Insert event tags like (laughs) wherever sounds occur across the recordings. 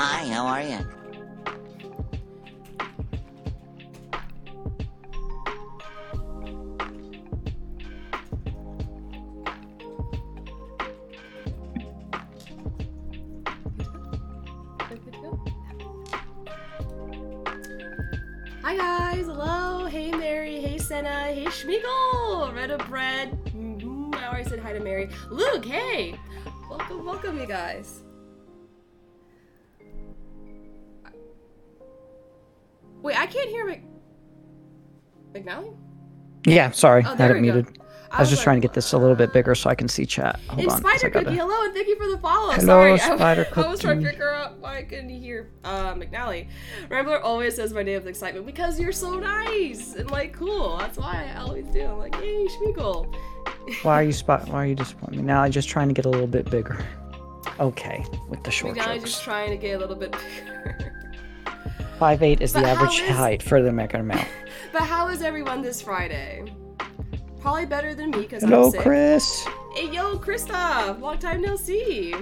Hi, how are you? Hi guys, hello, hey Mary, hey Senna, hey Schmeagle, Red of Bread. Mhm, I already said hi to Mary. Luke, hey, welcome, welcome, you guys. Yeah, sorry, Oh, I had it we go. muted. I was just like, trying to get this a little bit bigger so I can see chat. Hold And on. I Spider gotta- Cookie, hello, and thank you for the follow. Hello, Sorry, I- Spider cookie. (laughs) I, was trying to figure out why I couldn't hear uh, McNally. Rambler always says my name with excitement because you're so nice and like cool. That's why I always do. I'm like, hey, Schmeagle. Why are you (laughs) spot? Why are you disappointing me? Now I'm just trying to get a little bit bigger. Okay, with the short McNally's just trying to get a little bit bigger. Five eight is the But how average is- height for the American male. But how is everyone this Friday? Probably better than me because I'm sick. Chris. Hey, yo, Krista! Long time no see.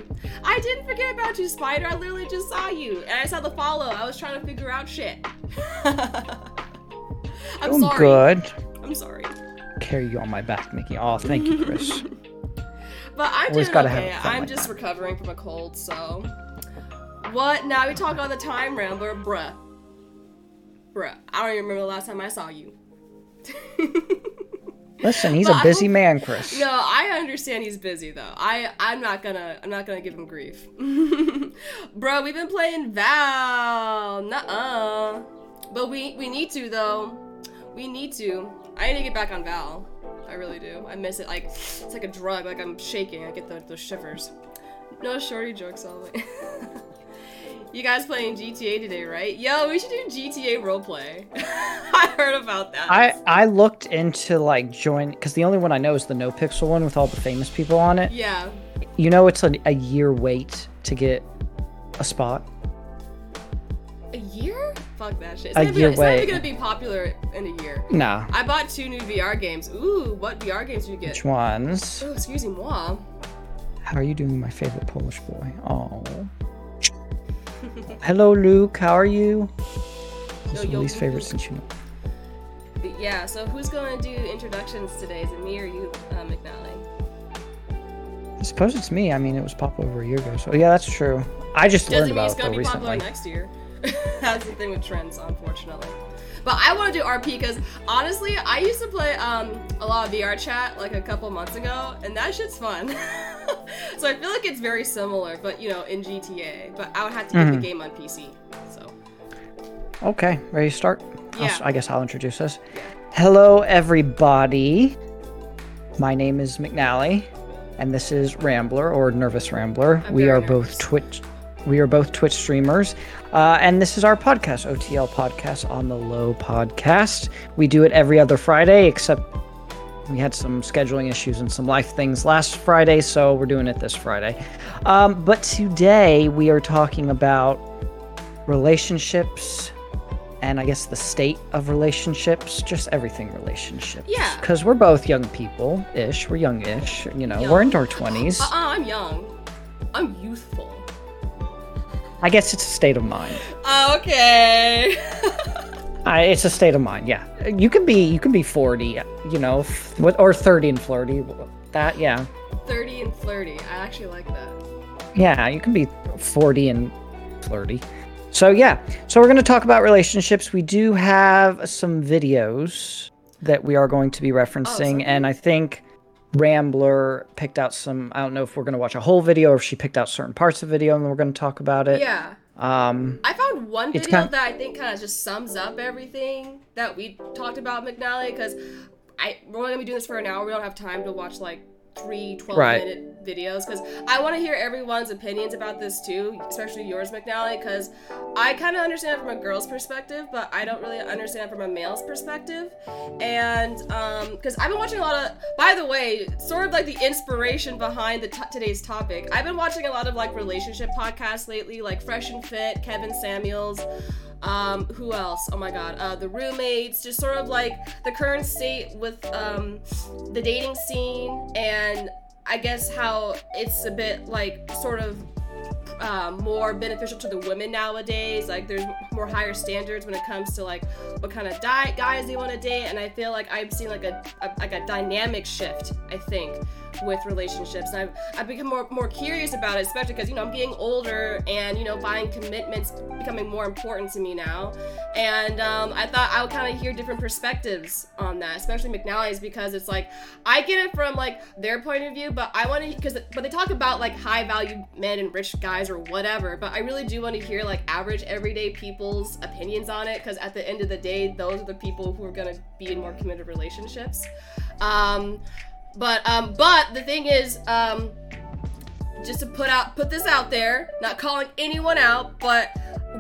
I didn't forget about you, Spider. I literally just saw you, and I saw the follow. I was trying to figure out shit. (laughs) I'm Doing sorry. good. I'm sorry. Carry you on my back, Mickey. Oh, thank you, Chris. (laughs) But I'm Always doing okay. I'm like just that. recovering from a cold, so. What? Now we talk all the time, Rambler. Bruh. Bruh. I don't even remember the last time I saw you. (laughs) Listen, he's But a busy man, Chris. No, I understand he's busy though. I I'm not gonna I'm not gonna give him grief. (laughs) Bro, we've been playing Val. Nuh-uh. But we we need to though. We need to. I need to get back on Val. I really do. I miss it. Like it's like a drug. Like I'm shaking. I get the, those shivers. No shorty jokes all the way. (laughs) you guys playing GTA today, right? Yo, we should do GTA roleplay. (laughs) I heard about that. I I looked into like join because the only one I know is the No Pixel one with all the famous people on it. yeah. You know, it's a, a year wait to get a spot. A year? Fuck that shit. It's, A gonna be, year it's not even wait. gonna be popular in a year. Nah. I bought two new VR games. Ooh, what VR games did you get? Which ones? Oh, excuse me, moi. How are you doing, my favorite Polish boy? Oh. Hello, Luke. How are you? Also, yo, least Luke, favorite Luke. since you know. But yeah, so who's gonna do introductions today? Is it me or you, uh, McNally? I suppose it's me. I mean, it was popular over a year ago. So yeah, that's true. I just Doesn't learned mean about it's it gonna though be popular recently. next year. (laughs) That's the thing with trends, unfortunately. But I want to do RP because honestly, I used to play um, a lot of VR chat like a couple months ago, and that shit's fun. (laughs) (laughs) so I feel like it's very similar, but you know, in GTA. But I would have to get the Mhm. game on PC. So Okay, ready to start? I'll Yeah. I guess I'll introduce us. Hello, everybody. My name is McNally, and this is Rambler or Nervous Rambler. I'm we are nervous. both Twitch. We are both Twitch streamers, uh, and this is our podcast, OTL Podcast on the Low Podcast. We do it every other Friday, except we had some scheduling issues and some life things last Friday, so we're doing it this Friday. Um, but today we are talking about relationships and I guess the state of relationships, just everything relationships. Yeah. Because we're both young people ish. We're young ish. You know, we're Young. into our 20s. Uh-uh, I'm young. I'm youthful. I guess it's a state of mind. Okay. (laughs) I, it's a state of mind. Yeah. You can be you can be 40, you know, f- or 30 and flirty. That yeah. 30 and flirty. I actually like that. Yeah, you can be 40 and flirty. So yeah, so we're going to talk about relationships. We do have some videos that we are going to be oh, referencing, something. and I think Rambler picked out some. I don't know if we're going to watch a whole video or if she picked out certain parts of the video, and we're going to talk about it. Yeah. Um, I found one video kind- that I think kind of just sums up everything that we talked about McNally because I we're only gonna be doing this for an hour. We don't have time to watch like three 12 Right. minute videos because I want to hear everyone's opinions about this too, especially yours, McNally, because I kind of understand it from a girl's perspective, but I don't really understand it from a male's perspective. And um, because I've been watching a lot of, by the way, sort of like the inspiration behind the t- today's topic. I've been watching a lot of like relationship podcasts lately, like Fresh and Fit, Kevin Samuels. Um, who else? Oh my god, uh, the roommates, just sort of like the current state with um, the dating scene, and I guess how it's a bit like sort of um, more beneficial to the women nowadays. Like there's more higher standards when it comes to like what kind of diet guys they want to date, and I feel like I've seen like a, a like a dynamic shift. I think with relationships. And I've, I've become more, more curious about it, especially because, you know, I'm getting older and, you know, buying commitments becoming more important to me now. And um, I thought I would kind of hear different perspectives on that, especially McNally's, because it's like, I get it from like their point of view, but I want to, because, but they talk about like high value men and rich guys or whatever, but I really do want to hear like average everyday people's opinions on it, because at the end of the day, those are the people who are going to be in more committed relationships. Um, but um, but the thing is, um, just to put out put this out there, not calling anyone out, but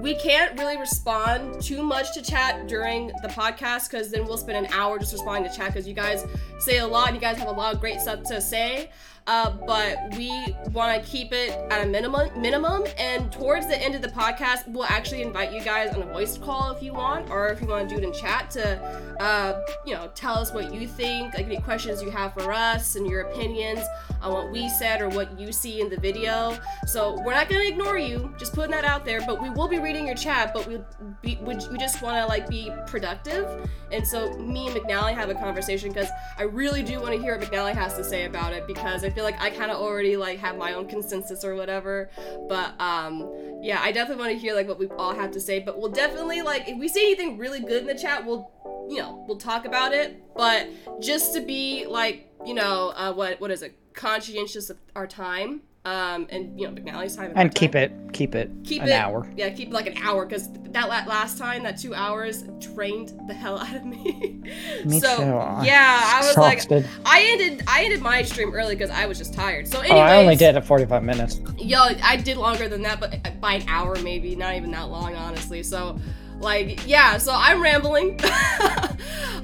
we can't really respond too much to chat during the podcast because then we'll spend an hour just responding to chat because you guys say a lot and you guys have a lot of great stuff to say. Uh, but we want to keep it at a minimum minimum and towards the end of the podcast we'll actually invite you guys on a voice call if you want or if you want to do it in chat to uh, you know tell us what you think like any questions you have for us and your opinions on what we said or what you see in the video. So we're not to ignore you just putting that out there but we will be reading your chat but we we, we just want to like be productive. And so me and mcnally have a conversation because i really do want to hear what mcnally has to say about it because i feel like I kind of already like have my own consensus or whatever. But um, yeah, I definitely want to hear like what we all have to say. But we'll definitely like if we see anything really good in the chat, we'll you know we'll talk about it. But just to be like you know uh, what what is it conscientious of our time um, and you know McNally's time and keep it keep it keep an it, hour. Yeah, keep like an hour because that last time that two hours drained the hell out of me. (laughs) me so, too. Yeah, I was Exhausted. like, I ended I ended my stream early because I was just tired. So Oh, I only did at 45 minutes. Yo, I did longer than that, but by an hour maybe, not even that long, honestly. So like yeah so i'm rambling. (laughs)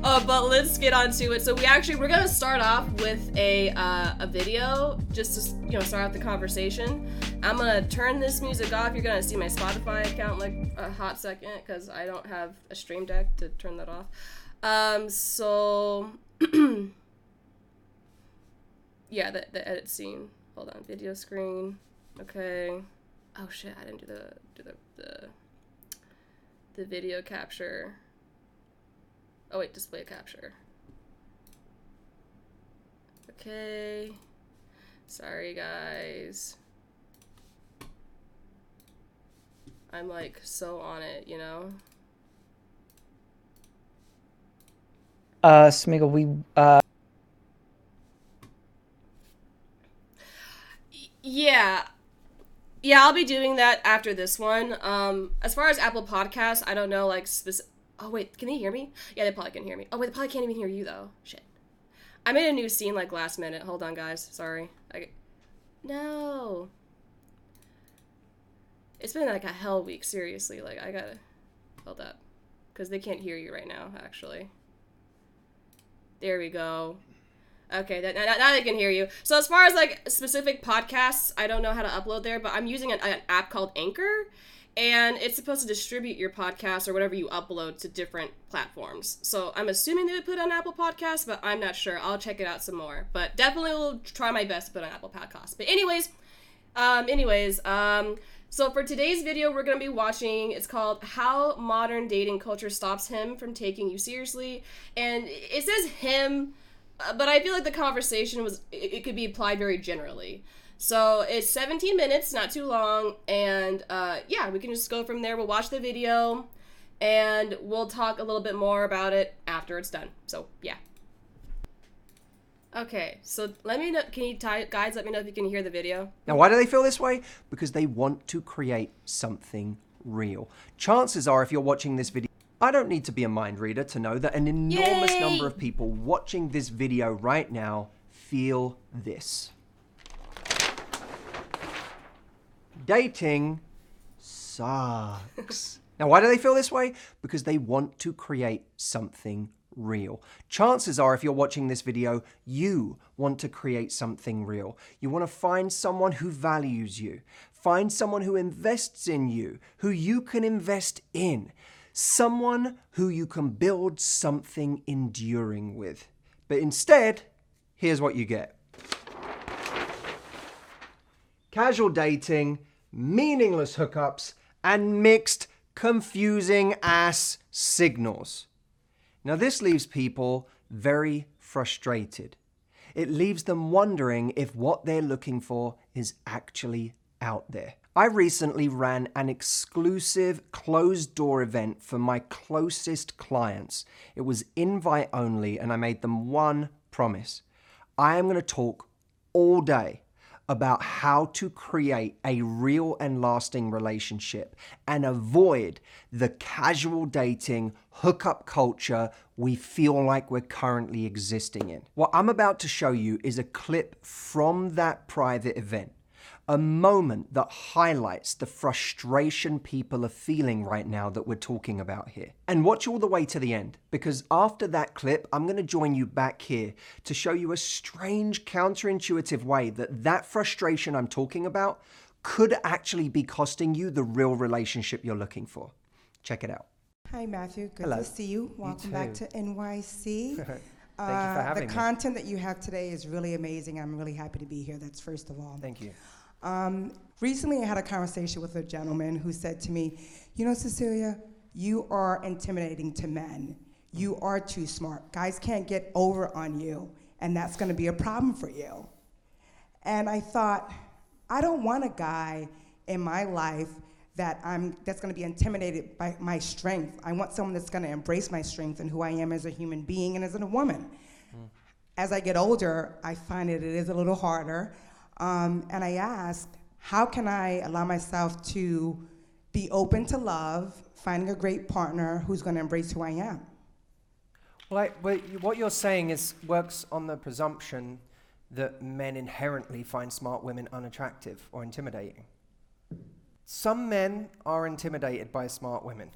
Uh, but let's get on to it. So we actually we're gonna start off with a uh, a video just to you know start out the conversation. I'm gonna turn this music off. You're gonna see my spotify account like a hot second because i don't have a stream deck to turn that off. Um so (clears throat) yeah the, the edit scene. Hold on video screen. Okay. Oh shit i didn't do the do the, the the video capture. Oh wait, display capture. Okay. Sorry guys. I'm like so on it, you know? Uh, Smeagol, we uh. Yeah, yeah, I'll be doing that after this one. Um, as far as Apple Podcasts, I don't know, like, specific. Oh, wait, can they hear me? Yeah, they probably can hear me. Oh, wait, they probably can't even hear you, though. Shit. I made a new scene, like, last minute. Hold on, guys. Sorry. I... No. It's been, like, a hell week, seriously. Like, I gotta. Hold up. Because they can't hear you right now, actually. There we go. Okay, that, now, now they can hear you. So as far as like specific podcasts, I don't know how to upload there, but I'm using an, an, app called Anchor, and it's supposed to distribute your podcast or whatever you upload to different platforms. So I'm assuming they would put on Apple Podcasts, but I'm not sure. I'll check it out some more. But definitely will try my best to put on Apple Podcasts. But anyways, um, anyways, um, so for today's video, we're gonna be watching. It's called "How Modern Dating Culture Stops Him from Taking You Seriously," and it says him but I feel like the conversation was it, it, could be applied very generally. So it's 17 minutes, not too long, and uh, yeah, we can just go from there. We'll watch the video, and we'll talk a little bit more about it after it's done. So yeah. Okay, so let me know. Can you guys let me know if you can hear the video? Now, why do they feel this way? Because they want to create something real. Chances are, if you're watching this video. I don't need to be a mind reader to know that an enormous Yay! number of people watching this video right now feel this. Dating sucks. (laughs) now, why do they feel this way? Because they want to create something real. Chances are, if you're watching this video, you want to create something real. You want to find someone who values you, find someone who invests in you, who you can invest in someone who you can build something enduring with. But instead, here's what you get casual dating, meaningless hookups, and mixed, confusing ass signals. Now, this leaves people very frustrated. It leaves them wondering if what they're looking for is actually out there. I recently ran an exclusive closed door event for my closest clients. It was invite only, and I made them one promise. I am going to talk all day about how to create a real and lasting relationship and avoid the casual dating hookup culture we feel like we're currently existing in. What I'm about to show you is a clip from that private event a moment that highlights the frustration people are feeling right now that we're talking about here. And watch all the way to the end, because after that clip, I'm going to join you back here to show you a strange, counterintuitive way that that frustration I'm talking about could actually be costing you the real relationship you're looking for. Check it out. Hi, Matthew. Good Hello. to see you. Welcome back to NYC. (laughs) Thank you for Uh, the me. content that you have today is really amazing. I'm really happy to be here. That's first of all. Thank you. Um, recently, I had a conversation with a gentleman who said to me, You know, Cecilia, you are intimidating to men. You are too smart. Guys can't get over on you, and that's going to be a problem for you. And I thought, I don't want a guy in my life that I'm that's going to be intimidated by my strength. I want someone that's going to embrace my strength and who I am as a human being and as a woman. As I get older, I find that it is a little harder. Um, and I ask, how can I allow myself to be open to love, finding a great partner who's going to embrace who I am? Well, I, what you're saying is works on the presumption that men inherently find smart women unattractive or intimidating. Some men are intimidated by smart women.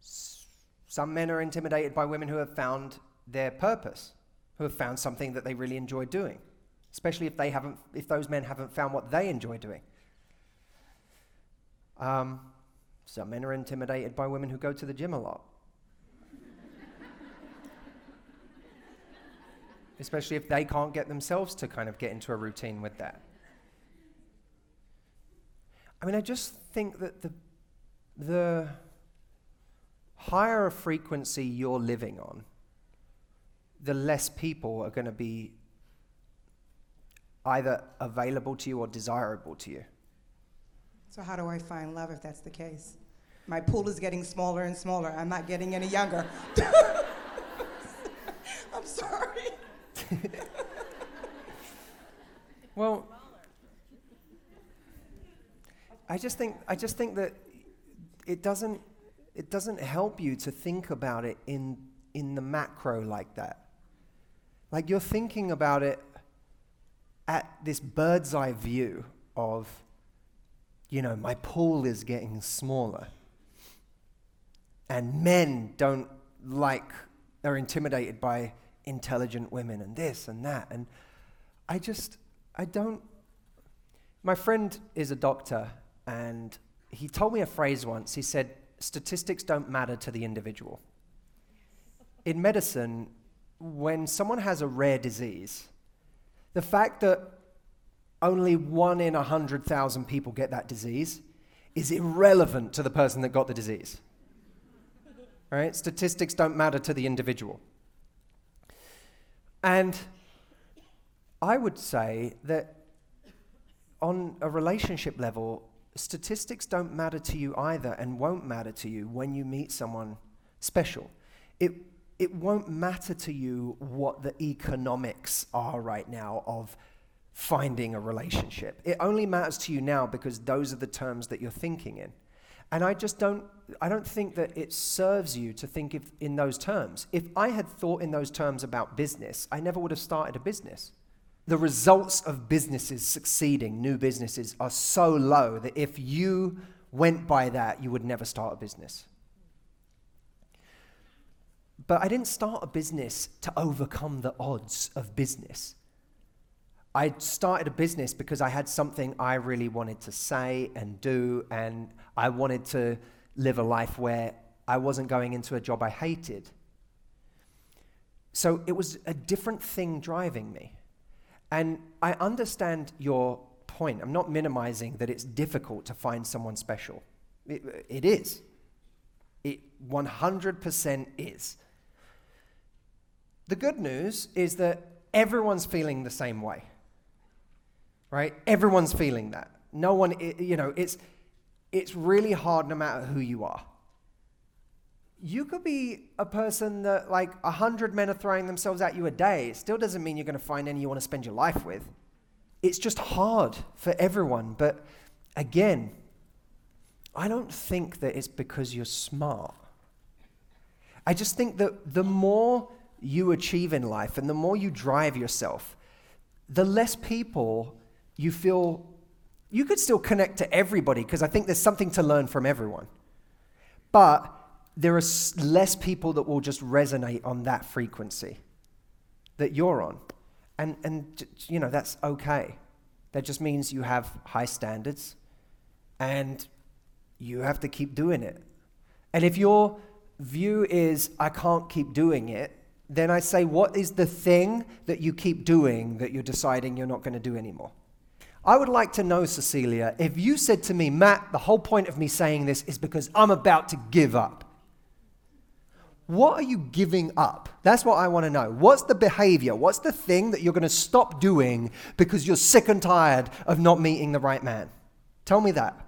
Some men are intimidated by women who have found their purpose, who have found something that they really enjoy doing, especially if they haven't, if those men haven't found what they enjoy doing. Um, some men are intimidated by women who go to the gym a lot. (laughs) especially if they can't get themselves to kind of get into a routine with that. I mean, I just think that the, the higher a frequency you're living on, the less people are going to be either available to you or desirable to you. So, how do I find love if that's the case? My pool is getting smaller and smaller. I'm not getting any younger. (laughs) I'm sorry. (laughs) Well, I just think I just think that it doesn't it doesn't help you to think about it in in the macro like that. Like you're thinking about it at this bird's eye view of you know, my pool is getting smaller. And men don't like—they're intimidated by intelligent women and this and that and I just I don't my friend is a doctor and he told me a phrase once. He said, Statistics don't matter to the individual. In medicine, when someone has a rare disease, the fact that only one in a 100,000 people get that disease is irrelevant to the person that got the disease. Right? Statistics don't matter to the individual. And I would say that on a relationship level, statistics don't matter to you either and won't matter to you when you meet someone special. It, it won't matter to you what the economics are right now of finding a relationship. It only matters to you now because those are the terms that you're thinking in. And I just don't, I don't think that it serves you to think if, in those terms. If I had thought in those terms about business, I never would have started a business the results of businesses succeeding, new businesses, are so low that if you went by that, you would never start a business. But I didn't start a business to overcome the odds of business. I started a business because I had something I really wanted to say and do, and I wanted to live a life where I wasn't going into a job I hated. So it was a different thing driving me. And I understand your point. I'm not minimizing that it's difficult to find someone special. It, it is. It 100% is. The good news is that everyone's feeling the same way. Right? Everyone's feeling that. No one, you know, it's, it's really hard no matter who you are. You could be a person that, like, a hundred men are throwing themselves at you a day. It still doesn't mean you're going to find any you want to spend your life with. It's just hard for everyone. But again, I don't think that it's because you're smart. I just think that the more you achieve in life and the more you drive yourself, the less people you feel you could still connect to everybody because I think there's something to learn from everyone. But there are less people that will just resonate on that frequency that you're on. And, and you know, that's okay. That just means you have high standards and you have to keep doing it. And if your view is, I can't keep doing it, then I say, what is the thing that you keep doing that you're deciding you're not going to do anymore? I would like to know, Cecilia, if you said to me, Matt, the whole point of me saying this is because I'm about to give up. What are you giving up? That's what I want to know. What's the behavior? What's the thing that you're going to stop doing because you're sick and tired of not meeting the right man? Tell me that.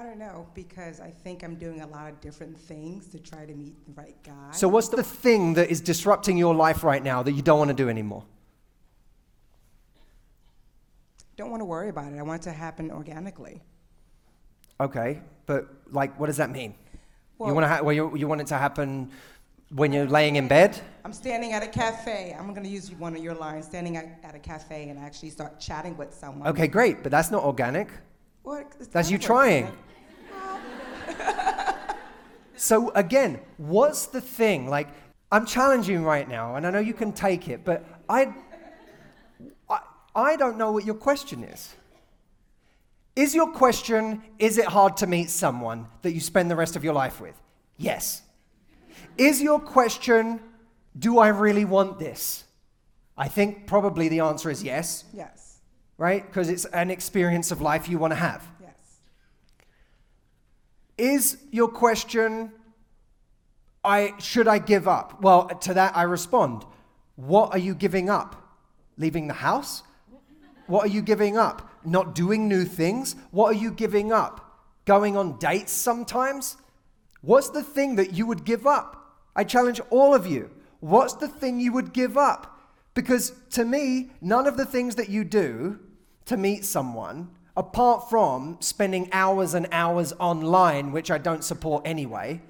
I don't know because I think I'm doing a lot of different things to try to meet the right guy. So, what's the thing that is disrupting your life right now that you don't want to do anymore? Don't want to worry about it. I want it to happen organically. Okay, but like, what does that mean? Well, you want to ha- well, you, you want it to happen when you're laying in bed? I'm standing at a cafe. I'm going to use one of your lines. Standing at, at a cafe and actually start chatting with someone. Okay, great, but that's not organic. Well, That's you trying. organic. (laughs) So again, what's the thing? Like, I'm challenging right now, and I know you can take it, but I, I, I don't know what your question is. Is your question, is it hard to meet someone that you spend the rest of your life with? Yes. Is your question, do I really want this? I think probably the answer is yes, Yes. right? Because it's an experience of life you want to have. Is your question, I should I give up? Well, to that I respond, what are you giving up? Leaving the house? What are you giving up? Not doing new things? What are you giving up? Going on dates sometimes? What's the thing that you would give up? I challenge all of you. What's the thing you would give up? Because to me, none of the things that you do to meet someone, apart from spending hours and hours online, which I don't support anyway,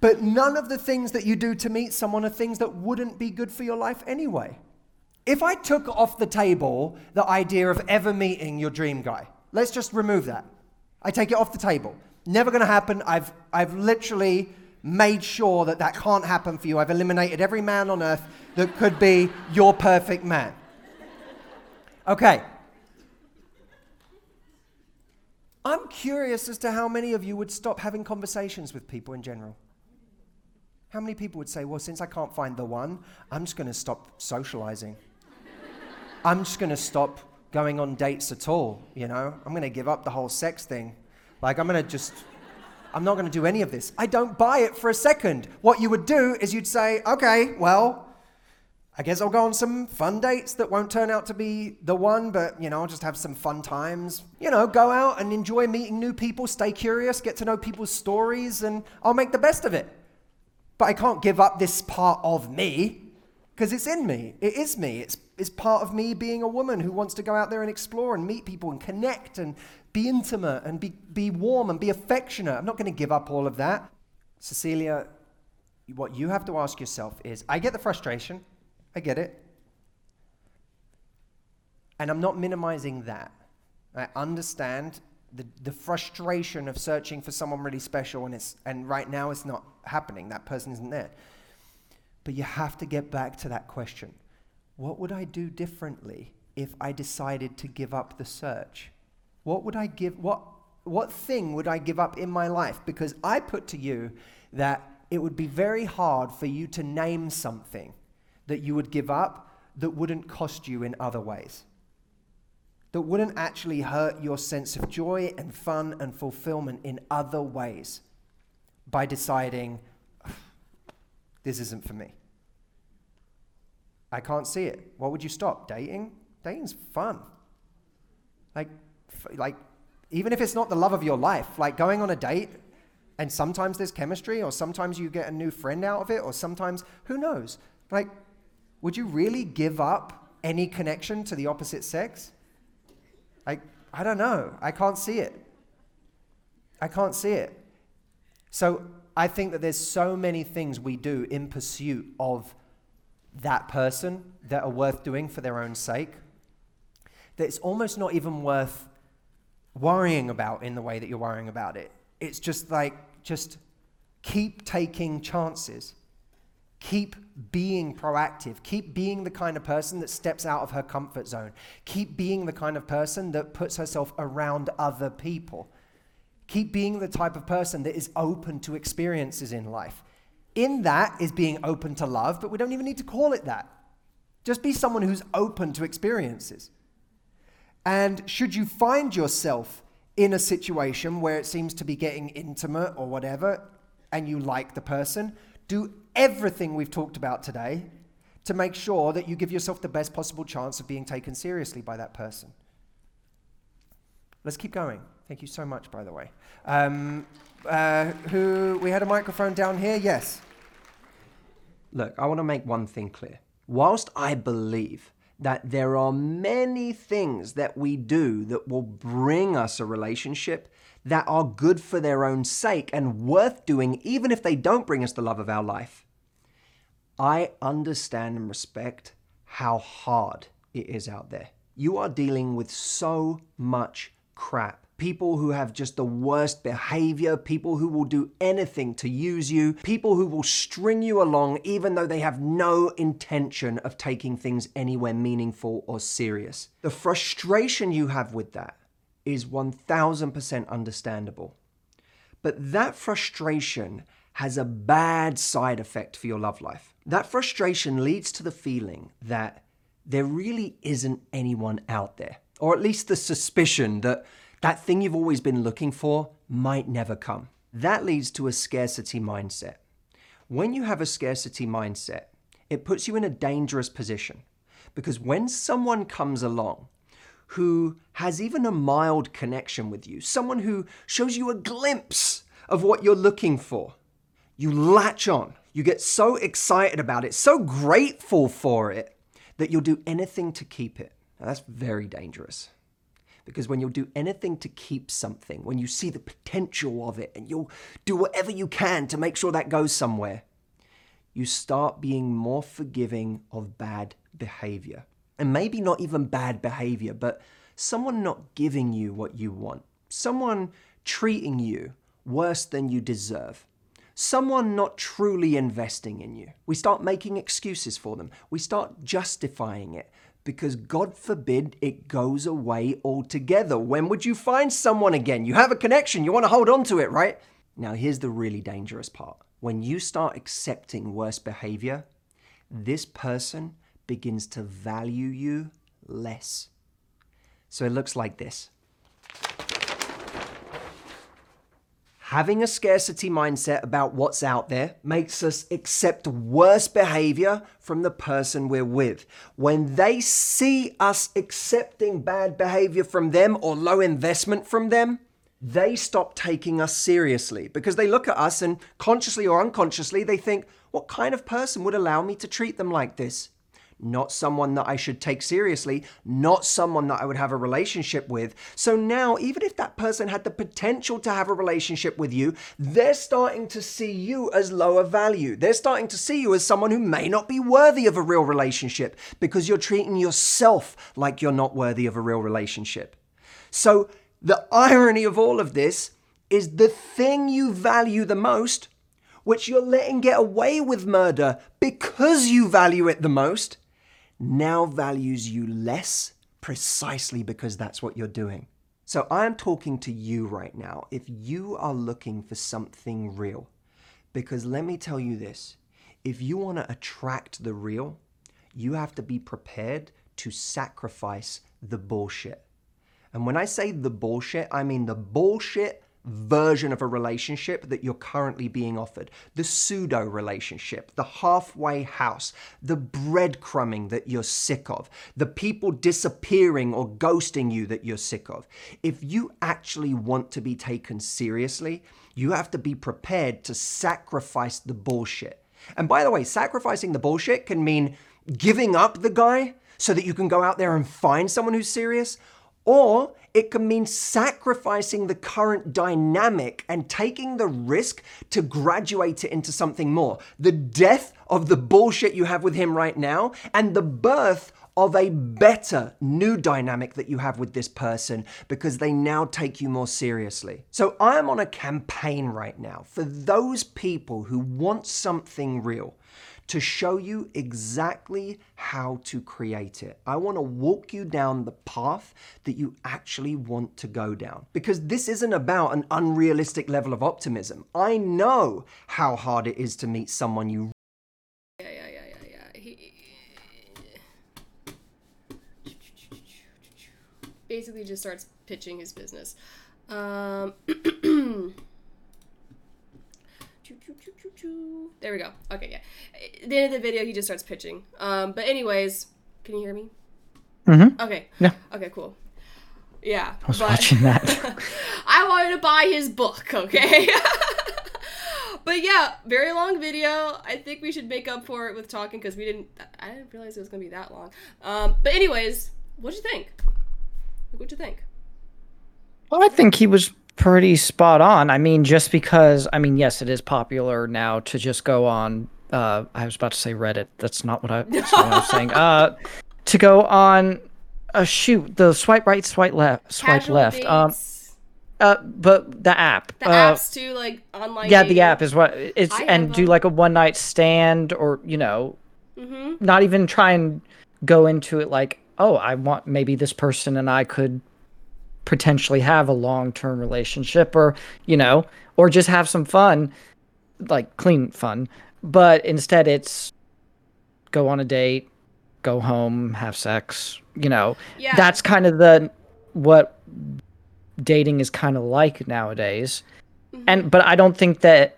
but none of the things that you do to meet someone are things that wouldn't be good for your life anyway. If I took off the table the idea of ever meeting your dream guy, let's just remove that. I take it off the table. Never going to happen. I've, I've literally made sure that that can't happen for you. I've eliminated every man on earth that could be your perfect man. Okay. I'm curious as to how many of you would stop having conversations with people in general. How many people would say, well, since I can't find the one, I'm just going to stop socializing? I'm just going to stop going on dates at all, you know? I'm going to give up the whole sex thing. Like, I'm going to just, I'm not going to do any of this. I don't buy it for a second. What you would do is you'd say, okay, well, I guess I'll go on some fun dates that won't turn out to be the one, but, you know, I'll just have some fun times. You know, go out and enjoy meeting new people, stay curious, get to know people's stories, and I'll make the best of it. But I can't give up this part of me because it's in me. It is me. It's, it's part of me being a woman who wants to go out there and explore and meet people and connect and be intimate and be, be warm and be affectionate. I'm not going to give up all of that. Cecilia, what you have to ask yourself is I get the frustration, I get it. And I'm not minimizing that. I understand the, the frustration of searching for someone really special and, it's, and right now it's not happening. That person isn't there. But you have to get back to that question What would I do differently if I decided to give up the search? What would I give? What, what thing would I give up in my life? Because I put to you that it would be very hard for you to name something that you would give up that wouldn't cost you in other ways? That wouldn't actually hurt your sense of joy and fun and fulfillment in other ways by deciding, this isn't for me. I can't see it. What would you stop? Dating? Dating's fun. Like, f- like, even if it's not the love of your life, like going on a date and sometimes there's chemistry, or sometimes you get a new friend out of it, or sometimes, who knows? Like, would you really give up any connection to the opposite sex? Like, I don't know. I can't see it. I can't see it. So I think that there's so many things we do in pursuit of that person that are worth doing for their own sake that it's almost not even worth worrying about in the way that you're worrying about it. It's just like, just keep taking chances. Keep being proactive. Keep being the kind of person that steps out of her comfort zone. Keep being the kind of person that puts herself around other people. Keep being the type of person that is open to experiences in life. In that is being open to love, but we don't even need to call it that. Just be someone who's open to experiences. And should you find yourself in a situation where it seems to be getting intimate or whatever, and you like the person, do everything we've talked about today to make sure that you give yourself the best possible chance of being taken seriously by that person. Let's keep going. Thank you so much, by the way. Um, uh, who we had a microphone down here? Yes. Look, I want to make one thing clear. Whilst I believe that there are many things that we do that will bring us a relationship that are good for their own sake and worth doing, even if they don't bring us the love of our life. I understand and respect how hard it is out there. You are dealing with so much crap. People who have just the worst behavior, people who will do anything to use you, people who will string you along even though they have no intention of taking things anywhere meaningful or serious. The frustration you have with that is 1000% understandable. But that frustration has a bad side effect for your love life. That frustration leads to the feeling that there really isn't anyone out there, or at least the suspicion that that thing you've always been looking for might never come. That leads to a scarcity mindset. When you have a scarcity mindset, it puts you in a dangerous position because when someone comes along who has even a mild connection with you, someone who shows you a glimpse of what you're looking for, you latch on. You get so excited about it, so grateful for it, that you'll do anything to keep it. Now, that's very dangerous. Because when you'll do anything to keep something, when you see the potential of it, and you'll do whatever you can to make sure that goes somewhere, you start being more forgiving of bad behavior. And maybe not even bad behavior, but someone not giving you what you want, someone treating you worse than you deserve, someone not truly investing in you. We start making excuses for them, we start justifying it. Because God forbid it goes away altogether. When would you find someone again? You have a connection, you want to hold on to it, right? Now, here's the really dangerous part. When you start accepting worse behavior, this person begins to value you less. So it looks like this. Having a scarcity mindset about what's out there makes us accept worse behavior from the person we're with. When they see us accepting bad behavior from them or low investment from them, they stop taking us seriously because they look at us and consciously or unconsciously they think, what kind of person would allow me to treat them like this? Not someone that I should take seriously, not someone that I would have a relationship with. So now, even if that person had the potential to have a relationship with you, they're starting to see you as lower value. They're starting to see you as someone who may not be worthy of a real relationship because you're treating yourself like you're not worthy of a real relationship. So, the irony of all of this is the thing you value the most, which you're letting get away with murder because you value it the most, now values you less precisely because that's what you're doing. So I'm talking to you right now if you are looking for something real. Because let me tell you this if you want to attract the real, you have to be prepared to sacrifice the bullshit. And when I say the bullshit, I mean the bullshit version of a relationship that you're currently being offered. The pseudo relationship, the halfway house, the breadcrumbing that you're sick of, the people disappearing or ghosting you that you're sick of. If you actually want to be taken seriously, you have to be prepared to sacrifice the bullshit. And by the way, sacrificing the bullshit can mean giving up the guy so that you can go out there and find someone who's serious, or it can mean sacrificing the current dynamic and taking the risk to graduate it into something more. The death of the bullshit you have with him right now and the birth of a better new dynamic that you have with this person because they now take you more seriously. So I am on a campaign right now for those people who want something real to show you exactly how to create it. I want to walk you down the path that you actually want to go down. Because this isn't about an unrealistic level of optimism. I know how hard it is to meet someone you basically just starts pitching his business. Um, (clears throat) There we go. Okay, yeah. At the end of the video, he just starts pitching. Um, but anyways, can you hear me? Mm-hmm. Okay. Yeah. Okay, cool. Yeah. I was but- watching that. (laughs) I wanted to buy his book, okay? (laughs) but yeah, very long video. I think we should make up for it with talking because we didn't. I didn't realize it was gonna be that long. Um, but anyways, what'd you think? What'd you think? Well, I think he was pretty spot on. I mean, just because I mean, yes, it is popular now to just go on. Uh, I was about to say Reddit. That's not what I, (laughs) not what I was saying. Uh, to go on. Uh, shoot, the swipe right, swipe left, swipe Casual left. Um, uh, but the app. the uh, apps too, like online. yeah, the app is what it's I and do them. like a one night stand or you know, Mm-hmm. not even try and go into it like, oh, I want maybe this person and I could potentially have a long term relationship or, you know, or just have some fun, like clean fun. But instead it's go on a date, go home, have sex, you know. Yeah. That's kind of the what dating is kind of like nowadays. Mm-hmm. And but I don't think that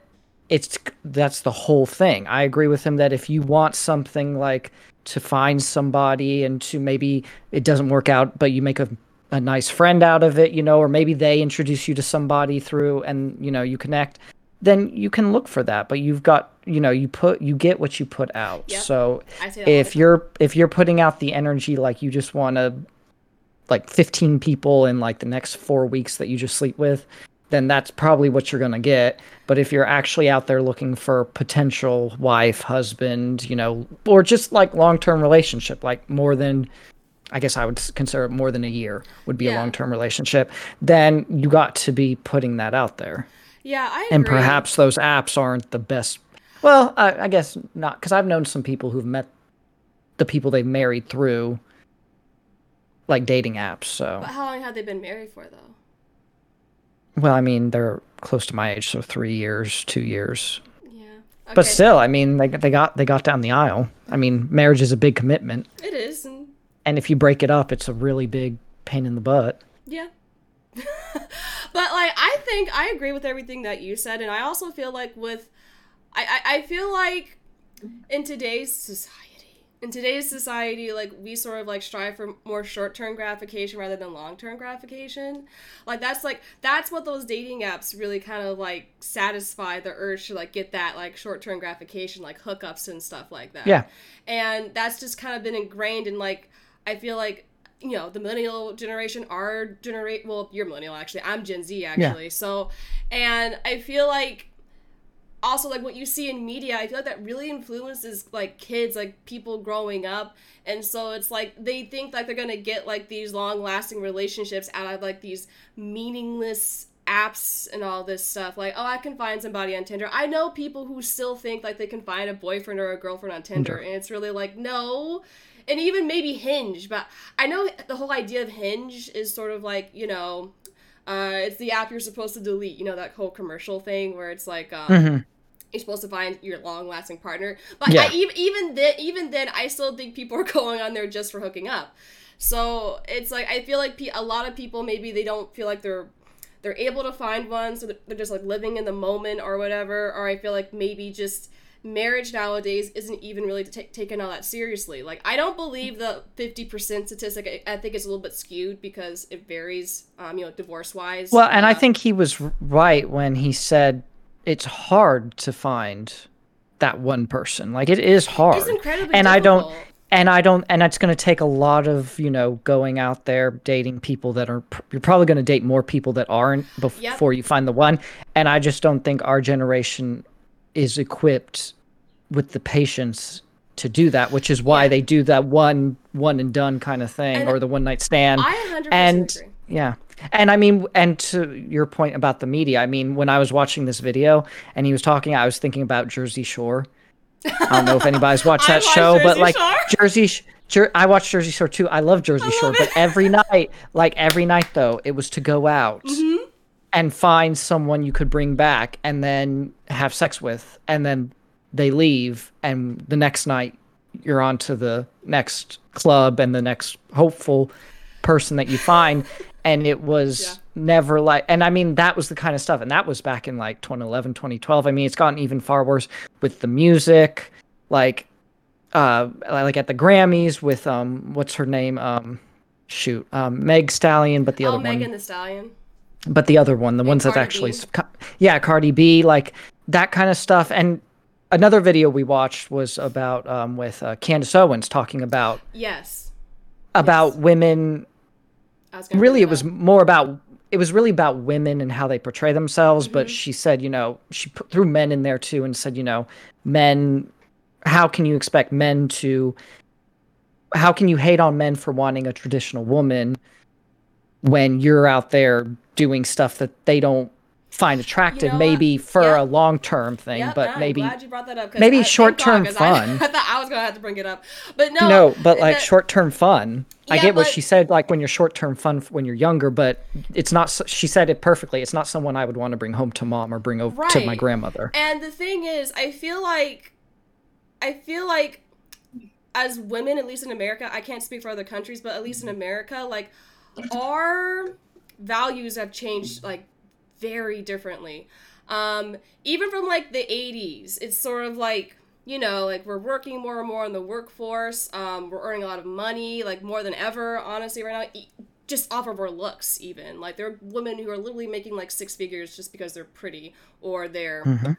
it's that's the whole thing. I agree with him that if you want something like to find somebody and to maybe it doesn't work out, but you make a a nice friend out of it, you know, or maybe they introduce you to somebody through and you know you connect, then you can look for that. But you've got you know you put you get what you put out. Yep. So I say that all the if you're if you're putting out the energy like you just want to like 15 people in like the next four weeks that you just sleep with then that's probably what you're going to get but if you're actually out there looking for potential wife husband you know or just like long-term relationship like more than i guess i would consider it more than a year would be a long-term relationship then you got to be putting that out there Yeah, I agree. and perhaps those apps aren't the best well i, I guess not because i've known some people who've met the people they've married through like dating apps so But how long have they been married for, though? well i mean they're close to my age so three years two years Yeah. but still i mean they, they got they got down the aisle i mean marriage is a big commitment it is. And if you break it up it's a really big pain in the butt Yeah. (laughs) but like I think I agree with everything that you said and I also feel like with I, I, I feel like in today's society in today's society like we sort of like strive for more short-term gratification rather than long-term gratification like that's like that's what those dating apps really kind of like satisfy the urge to like get that like short-term gratification like hookups and stuff like that Yeah. and that's just kind of been ingrained in like i feel like you know the millennial generation our generate well you're millennial actually. I'm gen z actually. So and i feel like also like what you see in media i feel like that really influences like kids like people growing up. And so it's like they think like they're gonna get like these long lasting relationships out of like these meaningless apps and all this stuff. Like oh i can find somebody on tinder. I know people who still think like they can find a boyfriend or a girlfriend on tinder. And it's really like no and even maybe hinge but i know the whole idea of hinge is sort of like you know uh, it's the app you're supposed to delete you know that whole commercial thing where it's like um, you're supposed to find your long lasting partner. But Yeah. I, even even then, even then, I still think people (laughs) are going on there just for hooking up. So it's like I feel like pe- a lot of people maybe they don't feel like they're they're able to find one, so they're just like living in the moment or whatever. Or I feel like maybe just marriage nowadays isn't even really ta taken all that seriously. Like I don't believe the fifty percent statistic. I, I think it's a little bit skewed because it varies, um, you know, divorce wise. Well, and I think he was right when he said it's hard to find that one person. Like it is hard. it's incredibly and I don't and I don't and it's going to take a lot of, you know, going out there dating people that are you're probably going to date more people that aren't bef- Yep. before you find the one. And I just don't think our generation is equipped with the patience to do that, which is why Yeah. they do that one one and done kind of thing And or the one night stand. I 100% and agree. yeah. And I mean, and to your point about the media, I mean, when I was watching this video and he was talking, I was thinking about Jersey Shore. I don't know if anybody's (laughs) watched that watched show, but like Shore. Jersey, Jer- I watched Jersey Shore too. I love Jersey Shore, love but it. every night, like every night though, it was to go out Mm-hmm. And find someone you could bring back and then have sex with, and then they leave, and the next night you're on to the next club and the next hopeful person that you find (laughs) and it was Yeah. never like and i mean that was the kind of stuff and that was back in like 2011 2012 i mean it's gotten even far worse with the music like uh like at the grammys with um what's her name um shoot um meg stallion but the Oh, other Megan one the Stallion. But the other one the ones that actually B. yeah cardi b like that kind of stuff and another video we watched was about um with uh, candace owens talking about Yes. about women was gonna really it was more about it was really about women and how they portray themselves Mm-hmm. but she said you know she put, threw men in there too and said you know men how can you expect men to how can you hate on men for wanting a traditional woman when you're out there doing stuff that they don't find attractive what? maybe for Yeah. a long-term thing Yep, but I'm maybe glad you brought that up. maybe I- short-term 'cause I- (laughs) fun. I, thought I was gonna have to bring it up, but no. no but like that- short-term fun i Yeah, get what she said like when you're short-term fun when you're younger but it's not she said it perfectly it's not someone i would want to bring home to mom or bring over to my grandmother And the thing is, I feel like, I feel like, as women, at least in America, I can't speak for other countries, but at least in America, like, our values have changed like very differently. Um, even from like the 80s, it's sort of like you know, like we're working more and more in the workforce. Um, we're earning a lot of money, like more than ever, honestly, right now. E- Just off of our looks, even like there are women who are literally making like six figures just because they're pretty or they're mm-hmm.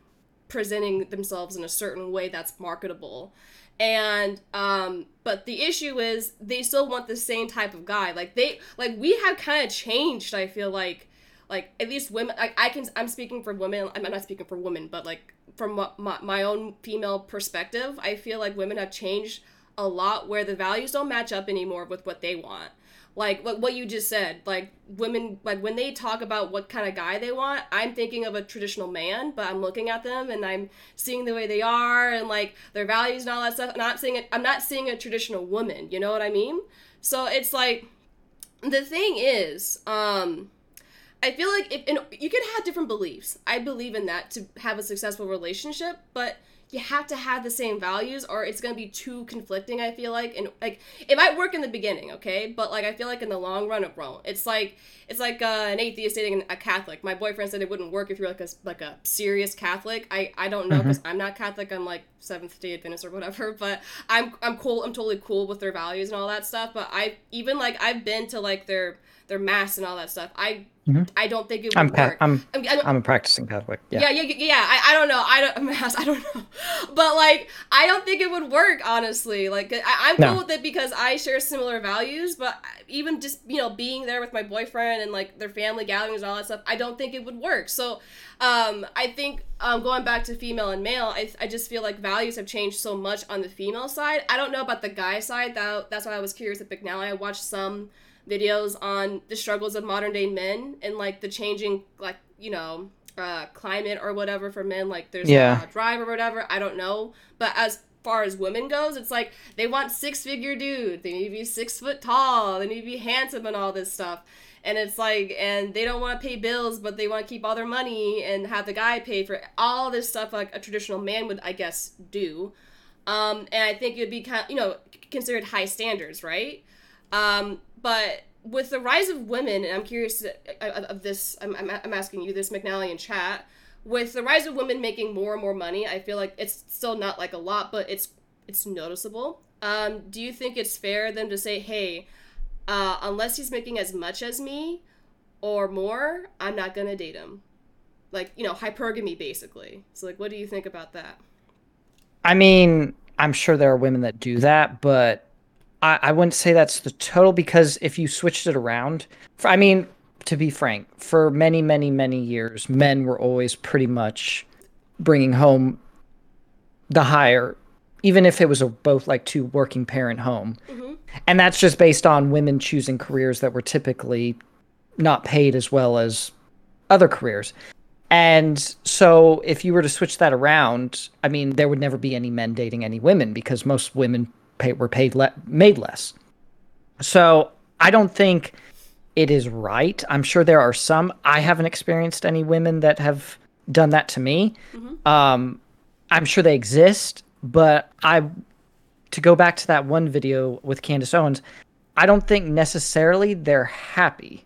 presenting themselves in a certain way that's marketable and um but the issue is they still want the same type of guy. Like they like we have kind of changed i feel like like at least women like i can i'm speaking for women i'm not speaking for women but like from my, my own female perspective i feel like women have changed a lot where the values don't match up anymore with what they want like what, what you just said like women like when they talk about what kind of guy they want i'm thinking of a traditional man but i'm looking at them and i'm seeing the way they are and like their values and all that stuff i'm not seeing it i'm not seeing a traditional woman you know what i mean so it's like the thing is um I feel like if you can have different beliefs. I believe in that to have a successful relationship, but you have to have the same values or it's going to be too conflicting i feel like. And like it might work in the beginning okay? But like i feel like in the long run it won't. It's like it's like uh, an atheist dating a catholic. My boyfriend said it wouldn't work if you're like a like a serious catholic. I i don't know because i'm not catholic. I'm like seventh day adventist or whatever (laughs) but i'm i'm cool i'm totally cool with their values and all that stuff. But i even like i've been to like their their mass and all that stuff i i don't think it would i'm ca- work i'm I mean, I don't- i'm a practicing catholic yeah, yeah, yeah, yeah. I, I don't know. I don't. (laughs) mass. I don't know. But like, I don't think it would work. Honestly, like, I, I'm No. cool with it because I share similar values. But even just you know being there with my boyfriend and like their family gatherings and all that stuff, I don't think it would work. So, um, I think um, going back to female and male, I, I just feel like values have changed so much on the female side. I don't know about the guy side. That that's why I was curious at McNally. I watched some videos on the struggles of modern day men and like the changing like you know uh, climate or whatever for men like there's Yeah. a drive or whatever i don't know. But as far as women goes it's like they want six figure dude they need to be six foot tall they need to be handsome and all this stuff. And it's like and they don't want to pay bills but they want to keep all their money and have the guy pay for all this stuff like a traditional man would i guess do. Um, and i think it would be kind of, you know considered high standards right? Um, but with the rise of women and i'm curious of, of this I'm, I'm, I'm asking you this mcnally in chat with the rise of women making more and more money i feel like it's still not like a lot but it's it's noticeable um, do you think it's fair then to say hey uh, unless he's making as much as me or more, I'm not gonna date him. Like, you know, hypergamy basically. So like what do you think about that? I mean, I'm sure there are women that do that, but I, I wouldn't say that's the total because if you switched it around, for, I mean, to be frank, for many, many, many years, men were always pretty much bringing home the higher, even if it was a both like two working parent home. Mm-hmm. And that's just based on women choosing careers that were typically not paid as well as other careers. And so if you were to switch that around, I mean, there would never be any men dating any women because most women pay, were paid le- made less. So I don't think it is right. I'm sure there are some. I haven't experienced any women that have done that to me. Mm-hmm. Um, I'm sure they exist, but I to go back to that one video with Candace Owens, I don't think necessarily they're happy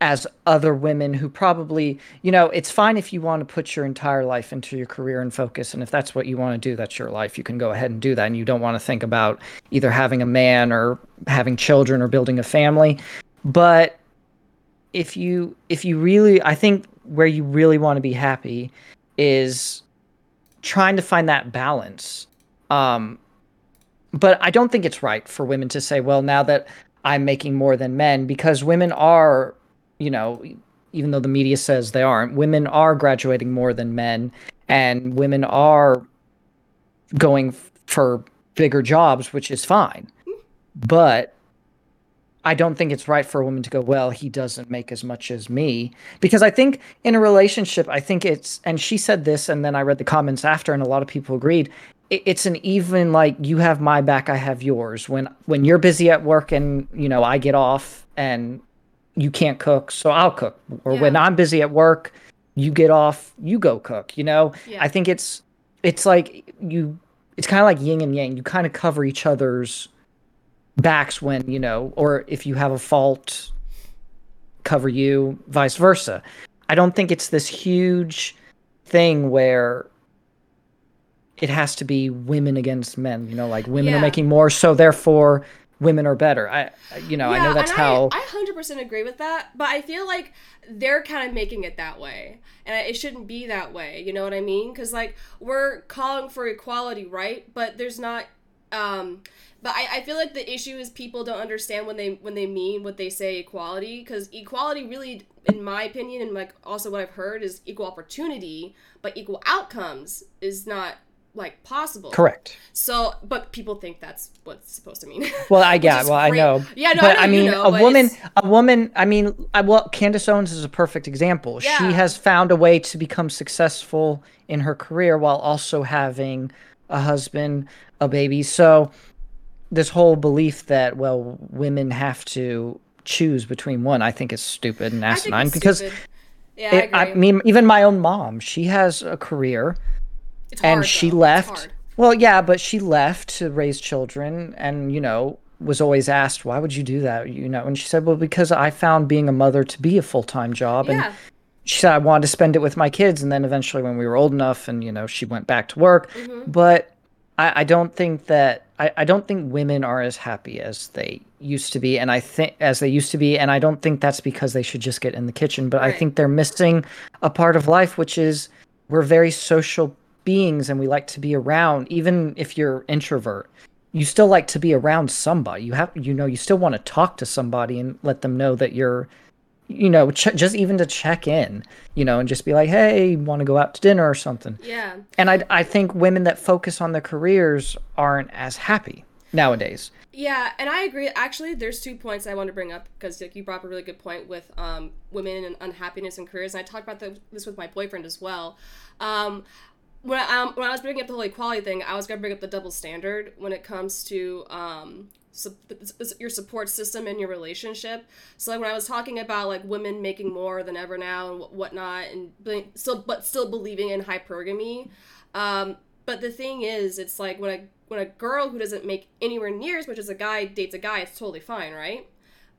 as other women who probably, you know, it's fine if you want to put your entire life into your career and focus. And if that's what you want to do, that's your life. You can go ahead and do that. And you don't want to think about either having a man or having children or building a family. But if you, if you really, I think where you really want to be happy is trying to find that balance. Um, but I don't think it's right for women to say, well, now that I'm making more than men, because women are, you know, even though the media says they aren't, women are graduating more than men, and women are going for bigger jobs, which is fine. But I don't think it's right for a woman to go, well, he doesn't make as much as me. Because I think in a relationship, I think it's, and she said this, and then I read the comments after, and a lot of people agreed it's an even like you have my back i have yours when when you're busy at work and you know i get off and you can't cook so i'll cook or yeah. when i'm busy at work you get off you go cook you know yeah. i think it's it's like you it's kind of like yin and yang you kind of cover each other's backs when you know or if you have a fault cover you vice versa i don't think it's this huge thing where it has to be women against men. You know, like women yeah. are making more, so therefore women are better. I, you know, yeah, I know that's how. I hundred percent agree with that, but I feel like they're kind of making it that way, and it shouldn't be that way. You know what I mean? Because like we're calling for equality, right? But there's not. um but I, I feel like the issue is people don't understand when they when they mean what they say equality because equality really in my opinion and like also what i've heard is equal opportunity but equal outcomes is not like possible. Correct. So, but people think that's what's supposed to mean. (laughs) Well, I get. Well, I know. Yeah, no, but I, I mean, you know, a woman, a woman. I mean, I, well, Candace Owens is a perfect example. Yeah. She has found a way to become successful in her career while also having a husband, a baby. So, this whole belief that well, women have to choose between one, I think is stupid and asinine because. Yeah, it, I, I mean, even my own mom, she has a career it's and hard, she though. left. Well, yeah, but she left to raise children and, you know, was always asked, why would you do that? You know, and she said, well, because I found being a mother to be a full time job. Yeah. And she said, I wanted to spend it with my kids. And then eventually, when we were old enough and, you know, she went back to work. Mm-hmm. But I, I don't think that, I, I don't think women are as happy as they used to be. And I think, as they used to be. And I don't think that's because they should just get in the kitchen. But right. I think they're missing a part of life, which is we're very social beings and we like to be around even if you're introvert you still like to be around somebody. You have you know you still want to talk to somebody and let them know that you're you know ch- just even to check in you know and just be like hey want to go out to dinner or something? Yeah. And i i think women that focus on their careers aren't as happy nowadays. Yeah and i agree. Actually there's two points i want to bring up because like, you brought up a really good point with um, women and unhappiness in careers and i talked about the, this with my boyfriend as well. Um, when I, um, when I was bringing up the whole equality thing, I was gonna bring up the double standard when it comes to um, su- your support system in your relationship. So like when I was talking about like women making more than ever now and whatnot, and still but still believing in hypergamy. Um, but the thing is, it's like when a when a girl who doesn't make anywhere near as much as a guy dates a guy, it's totally fine, right?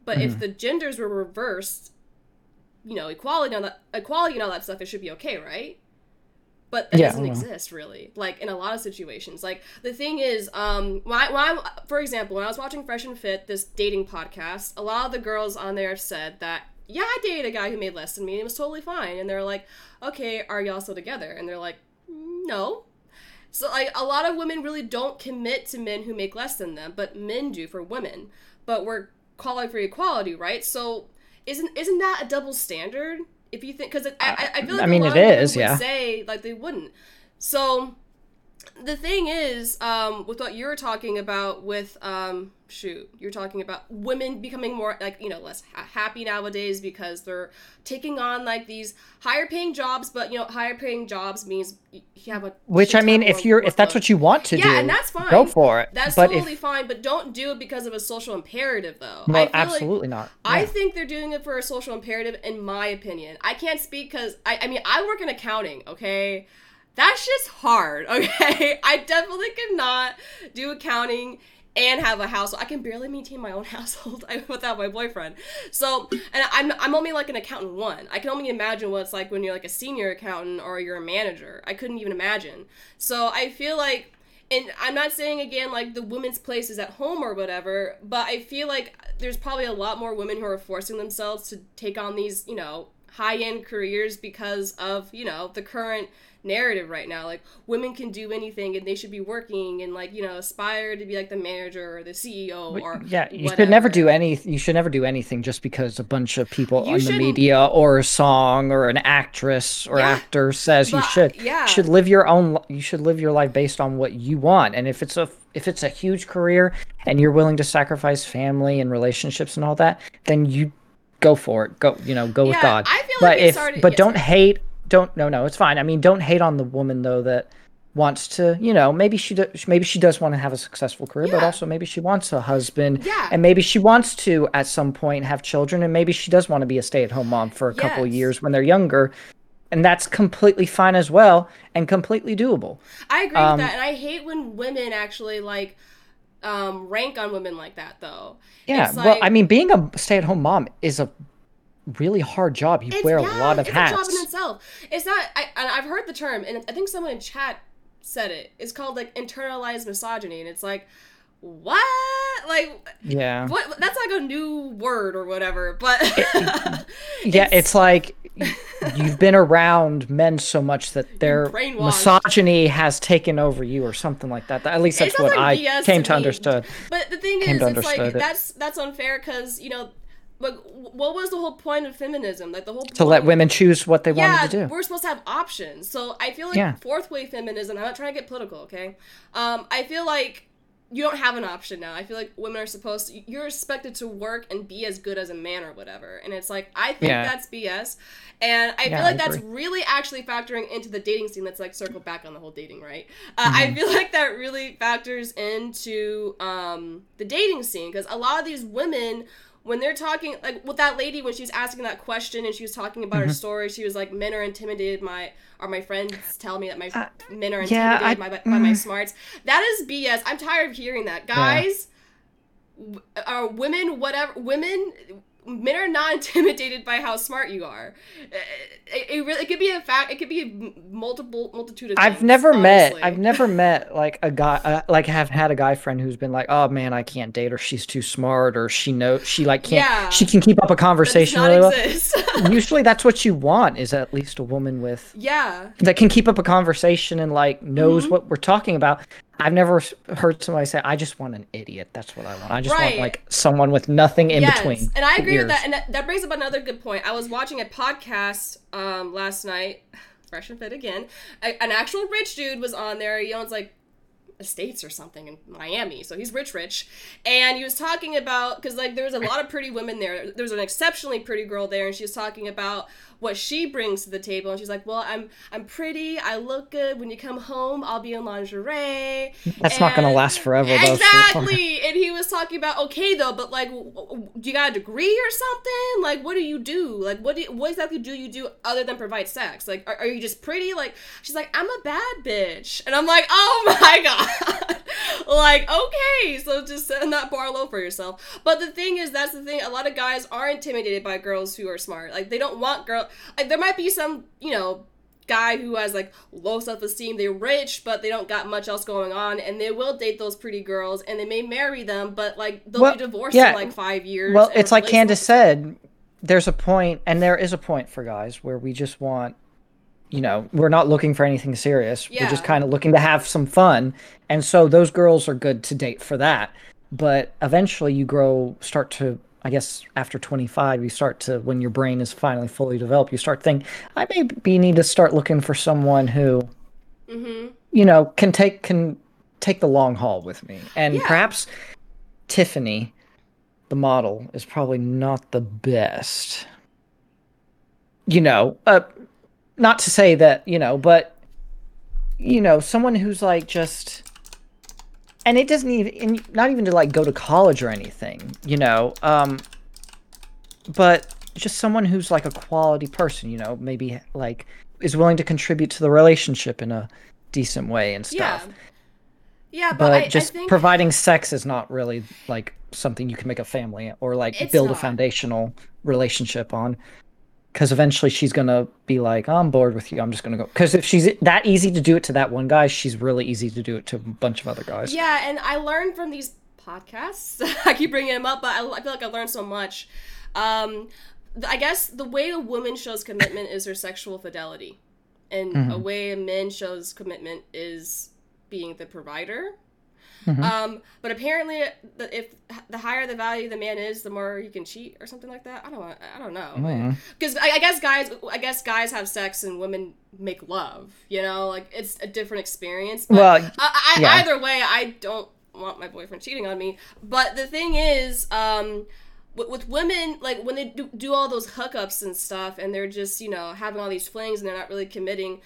But mm-hmm. if the genders were reversed, you know, equality and all that equality and all that stuff, it should be okay, right? But that yeah, doesn't exist really, like in a lot of situations. Like the thing is, um, when I, for example, when I was watching Fresh and Fit, this dating podcast, a lot of the girls on there said that yeah, I dated a guy who made less than me and it was totally fine. And they're like, okay, are y'all still together? And they're like, no. So like a lot of women really don't commit to men who make less than them, but men do for women. But we're calling for equality, right? So isn't isn't that a double standard? If you think, because I, I feel like I mean it is, yeah. Say like they wouldn't. So the thing is, um, with what you're talking about, with um, shoot, you're talking about women becoming more like you know less ha- happy nowadays because they're taking on like these higher paying jobs, but you know higher paying jobs means you have a which I mean, if you're if that's what you want to yeah, do, yeah, and that's fine, go for it. That's but totally if, fine, but don't do it because of a social imperative, though. No, absolutely like, not. Yeah. I think they're doing it for a social imperative, in my opinion. I can't speak because I, I mean I work in accounting, okay that's just hard, (laughs) okay? I definitely cannot do accounting and have a household. I can barely maintain my own (laughs) household without my boyfriend. So, and I'm, I'm only like an accountant one. I can only imagine what it's like when you're like a senior accountant or you're a manager. I couldn't even imagine. So I feel like, and I'm not saying again like the women's place is at home or whatever, but I feel like there's probably a lot more women who are forcing themselves to take on these, you know, high end careers because of, you know, the current narrative right now. Like women can do anything and they should be working and like, you know, aspire to be like the manager or the CEO or Yeah, you whatever. should never do any you should never do anything just because a bunch of people you on the media or a song or an actress or yeah, actor says you should. Yeah. You should live your own you should live your life based on what you want. And if it's a if it's a huge career and you're willing to sacrifice family and relationships and all that, then you go for it. Go, you know, go yeah, with God. I feel but like if, already, but don't hate don't no no it's fine i mean don't hate on the woman though that wants to you know maybe she does maybe she does want to have a successful career yeah. but also maybe she wants a husband yeah. and maybe she wants to at some point have children and maybe she does want to be a stay-at-home mom for a yes. couple years when they're younger and that's completely fine as well and completely doable i agree um, with that and i hate when women actually like um rank on women like that though yeah like, well i mean being a stay-at-home mom is a really hard job. You it's, wear yeah, a lot of it's hats. It's a job in itself. It's not. I, I've heard the term, and I think someone in chat said it. It's called like internalized misogyny, and it's like, what? Like, yeah, what? That's like a new word or whatever. But it, (laughs) yeah, it's, it's like (laughs) you've been around men so much that their misogyny has taken over you or something like that. At least that's what like I came to, to understand. But the thing is, it's like it. that's that's unfair because you know like what was the whole point of feminism? Like the whole to let women choose what they yeah, wanted to do. we're supposed to have options. So i feel like yeah. fourth wave feminism i'm not trying to get political okay? Um i feel like you don't have an option now. I feel like women are supposed to you're expected to work and be as good as a man or whatever. And it's like i think yeah. that's bs and i feel like I that's really actually factoring into the dating scene that's like circle back on the whole dating right? Uh, mm-hmm. i feel (laughs) like that really factors into um the dating scene because a lot of these women when they're talking like with that lady when she was asking that question and she was talking about mm-hmm. her story she was like men are intimidated my are my friends tell me that my uh, men are intimidated yeah, I, by, by mm. my smarts that is bs i'm tired of hearing that guys yeah. are women whatever women men are not (laughs) intimidated by how smart you are. It, it, really it could be a fact. It could be a multiple multitude of. I've things, never honestly. met. I've never (laughs) met like a guy. Uh, like have had a guy friend who's been like, "Oh man, I can't date her. She's too smart, or she knows she like can't. Yeah, she can keep up a conversation really well." (laughs) Usually, that's what you want is at least a woman with yeah that can keep up a conversation and like knows mm-hmm. what we're talking about. I've never heard somebody say, "I just want an idiot." That's what I want. I just right. want like someone with nothing in yes. between. And I agree with that. And that, that, brings up another good point. I was watching a podcast um, last night, (sighs) fresh and fit again. A, an actual rich dude was on there. He owns like estates or something in Miami. So he's rich, rich. And he was talking about because like there was a lot of pretty women there. There was an exceptionally pretty girl there, and she was talking about what she brings to the table, and she's like, "Well, I'm I'm pretty. I look good. When you come home, I'll be in lingerie." That's not gonna last forever, though, Exactly. and he was talking about okay though, but like, do you got a degree or something? Like, what do you do? Like, what do you, what exactly do you do other than provide sex? Like, are, are you just pretty? Like, she's like, I'm a bad bitch, and I'm like, oh (laughs) my god. like, okay, so just setting that bar low for yourself. But the thing is, that's the thing. A lot of guys are intimidated by girls who are smart. Like, they don't want girl. Like, there might be some, you know, guy who has like low self-esteem they're rich but they don't got much else going on and they will date those pretty girls and they may marry them but like they'll Well, be divorced yeah. in like five years Well, it's like Candace said, there's a point, and there is a point for guys where we just want, you know, we're not looking for anything serious. We're just kind of looking to have some fun. And so those girls are good to date for that. But eventually you grow, start to, I guess, after 25, you start to, when your brain is finally fully developed, you start thinking, I maybe need to start looking for someone who, Mhm. you know, can take, can take the long haul with me. And Yeah. perhaps Tiffany, the model, is probably not the best. You know, uh, not to say that, you know, but, you know, someone who's like just. And it doesn't even not even to like go to college or anything, you know, um, but just someone who's like a quality person, you know, maybe like is willing to contribute to the relationship in a decent way and stuff. Yeah but, but I, just I think providing sex is not really like something you can make a family or like It's build a foundational relationship on because eventually she's gonna be like i'm bored with you. I'm just gonna go. Because if she's that easy to do it to that one guy she's really easy to do it to a bunch of other guys. Yeah and i learned from these podcasts. (laughs) I keep bringing them up but I, I feel like i learned so much. Um th- i guess the way a woman shows commitment is her sexual fidelity. And Mm-hmm. a way a man shows commitment is being the provider Mm-hmm. Um, but apparently, the, if the higher the value the man is, the more you can cheat or something like that. I don't, I don't know. Because I, I guess guys, I guess guys have sex and women make love. You know, like it's a different experience. But Well, I, I, yeah. either way, I don't want my boyfriend cheating on me. But the thing is, um, with, with women, like when they do, do all those hookups and stuff, and they're just you know having all these flings and they're not really committing.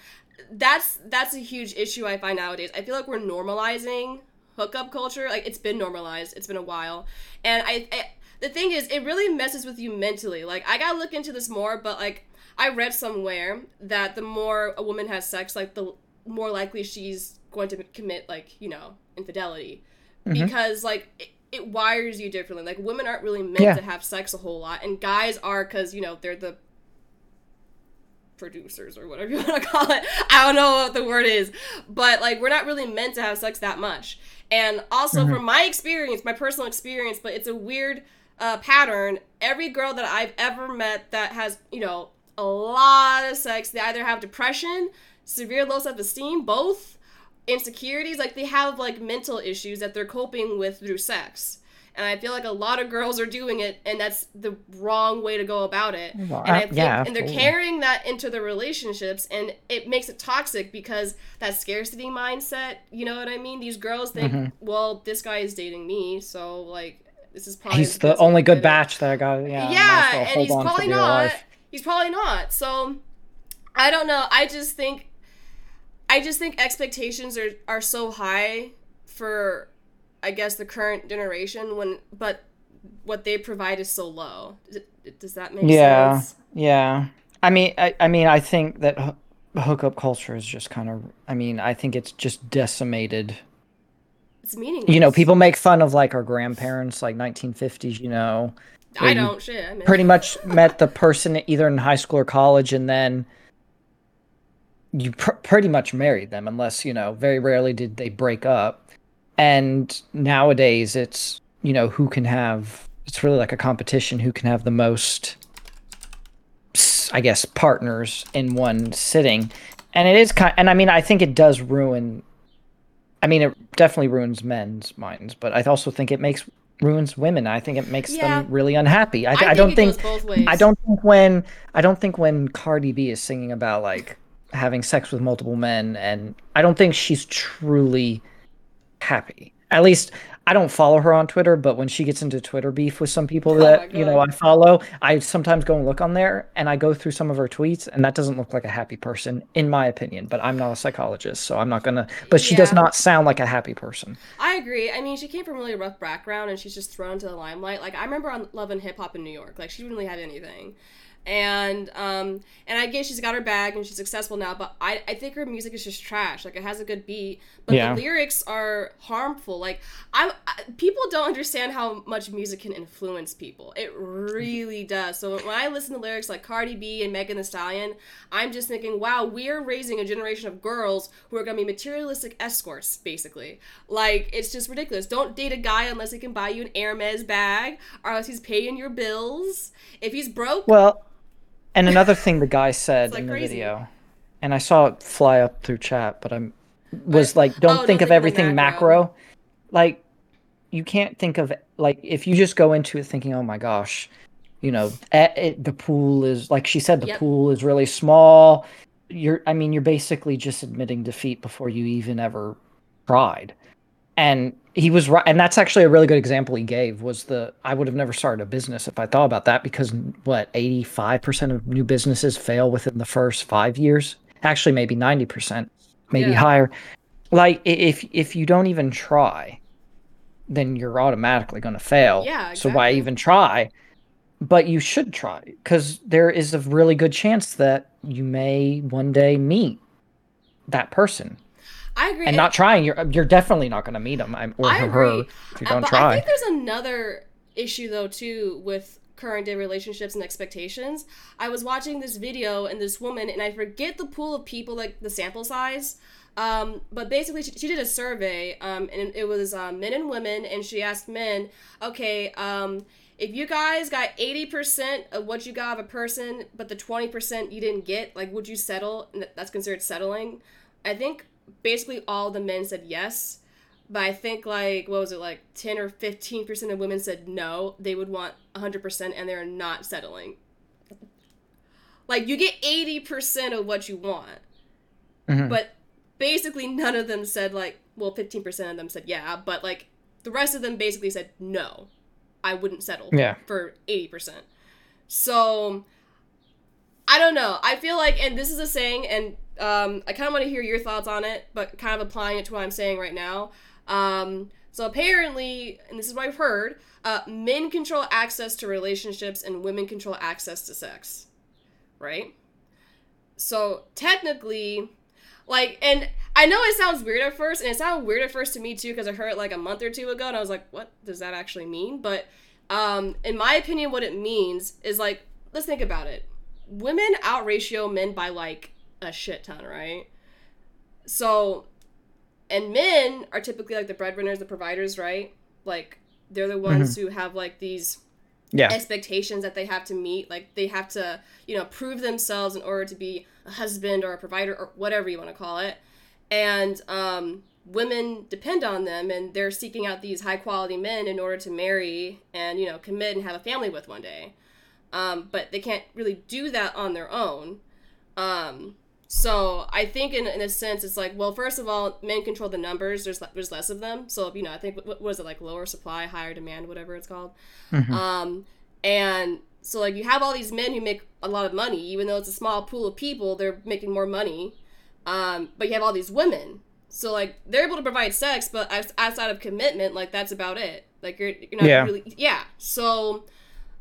That's that's a huge issue I find nowadays. I feel like we're normalizing hookup culture. Like it's been normalized. It's been a while, and I, I the thing is, it really messes with you mentally. Like I gotta look into this more, but like I read somewhere that the more a woman has sex, like the more likely she's going to commit like you know infidelity, mm-hmm. because like. It, it wires you differently. Like women aren't really meant Yeah. to have sex a whole lot, and guys are because you know they're the producers or whatever you want to (laughs) call it. I don't know what the word is, but like we're not really meant to have sex that much. And also from my experience, my personal experience, but it's a weird uh, pattern. Every girl that I've ever met that has, you know, a lot of sex, they either have depression, severe low self-esteem, both insecurities, like they have like mental issues that they're coping with through sex. And I feel like a lot of girls are doing it, and that's the wrong way to go about it. Well, and I think, yeah, and they're carrying that into the relationships, and it makes it toxic because that scarcity mindset. You know what I mean? These girls think, Mm-hmm. well, this guy is dating me, so like this is probably he's the only good batch that i got yeah, Yeah, well and he's probably not. He's probably not. So I don't know. I just think I just think expectations are are so high for I guess the current generation when but what they provide is so low. Does, that make yeah sense? yeah Yeah. i mean I, I mean i think that hoo- hookup culture is just kind of i mean i think it's just decimated It's meaningless. you know people make fun of like our grandparents like 1950s you know I don't shit. I pretty much met the person either in high school or college and then you pr- pretty much married them unless you know very rarely did they break up and nowadays it's you know who can have it's really like a competition who can have the most I guess partners in one sitting and it is kind and i mean i think it does ruin i mean it definitely ruins men's minds but i also think it makes ruins women i think it makes Yeah. them really unhappy i, I I, don't think goes both ways. i don't think when i don't think when cardi b is singing about like having sex with multiple men and i don't think she's truly happy At least I don't follow her on Twitter, but when she gets into Twitter beef with some people Oh that you know I follow, I sometimes go and look on there and I go through some of her tweets, and that doesn't look like a happy person, in my opinion. But I'm not a psychologist, so I'm not gonna. But she does not sound like a happy person. I agree. I mean, she came from a really rough background and she's just thrown into the limelight. Like I remember on Love and Hip Hop in New York, like she didn't really have anything. And um and I guess she's got her bag and she's successful now, but I, I think her music is just trash. Like it has a good beat, but Yeah. the lyrics are harmful. Like I'm I, people don't understand how much music can influence people. It really does. So when I listen to lyrics like Cardi B and Megan Thee Stallion, I'm just thinking, wow, we're raising a generation of girls who are gonna be materialistic escorts, basically. Like it's just ridiculous. Don't date a guy unless he can buy you an Hermes bag or unless he's paying your bills. If he's broke, Well, and another thing the guy (laughs) said like in the crazy. video, and I saw it fly up through chat, but I'm was But- like, oh, don't don't think of think of everything macro. macro. Like, you can't think of like if you just go into it thinking, oh my gosh, you know, it, the pool is like she said, the Yep. pool is really small. You're, I mean, you're basically just admitting defeat before you even ever tried. And he was right, and that's actually a really good example he gave. Was the I would have never started a business if I thought about that because what eighty five percent of new businesses fail within the first five years. Actually, maybe ninety percent, maybe Yeah. higher. Like if if you don't even try, then you're automatically going to fail. Yeah, So why even try? But you should try because there is a really good chance that you may one day meet that person. I agree. And not trying, you're you're definitely not going to meet them or I her agree. if you Uh, don't but try. I think there's another issue though too with current day relationships and expectations. I was watching this video and this woman, and I forget the pool of people, like the sample size. Um, but basically, she, she did a survey, um, and it was um, men and women, and she asked men, okay, um, if you guys got 80% of what you got of a person, but the 20% you didn't get, like, would you settle? And that's considered settling. I think basically all the men said yes. But I think like what was it like ten or fifteen percent of women said no, they would want hundred percent, and they're not settling. Like you get eighty percent of what you want, Mhm. but basically none of them said like well fifteen percent of them said yeah, but like the rest of them basically said no, I wouldn't settle Yeah. for eighty percent. So I don't know. I feel like, and this is a saying, and um, I kind of want to hear your thoughts on it, but kind of applying it to what I'm saying right now. Um, so apparently, and this is what I've heard, uh, men control access to relationships and women control access to sex, right? So technically, like, and I know it sounds weird at first, and it sounded weird at first to me too because I heard it like a month or two ago, and I was like, what does that actually mean? But um, in my opinion, what it means is like, let's think about it. Women out ratio men by like a shit ton, right? So, and men are typically like the breadwinners, the providers, right? Like, they're the ones who have like these yeah. expectations that they have to meet. Like they have to, you know, prove themselves in order to be a husband or a provider or whatever you want to call it. And um, women depend on them, and they're seeking out these high quality men in order to marry and you know commit and have a family with one day. Um, but they can't really do that on their own. Um, so I think in, in a sense it's like well first of all men control the numbers there's there's less of them so you know I think what, was it like lower supply higher demand whatever it's called um, and so like you have all these men who make a lot of money, even though it's a small pool of people, they're making more money. Um, but you have all these women, so like they're able to provide sex, but outs- outside of commitment, like that's about it. Like you're you're not Yeah. really yeah. So,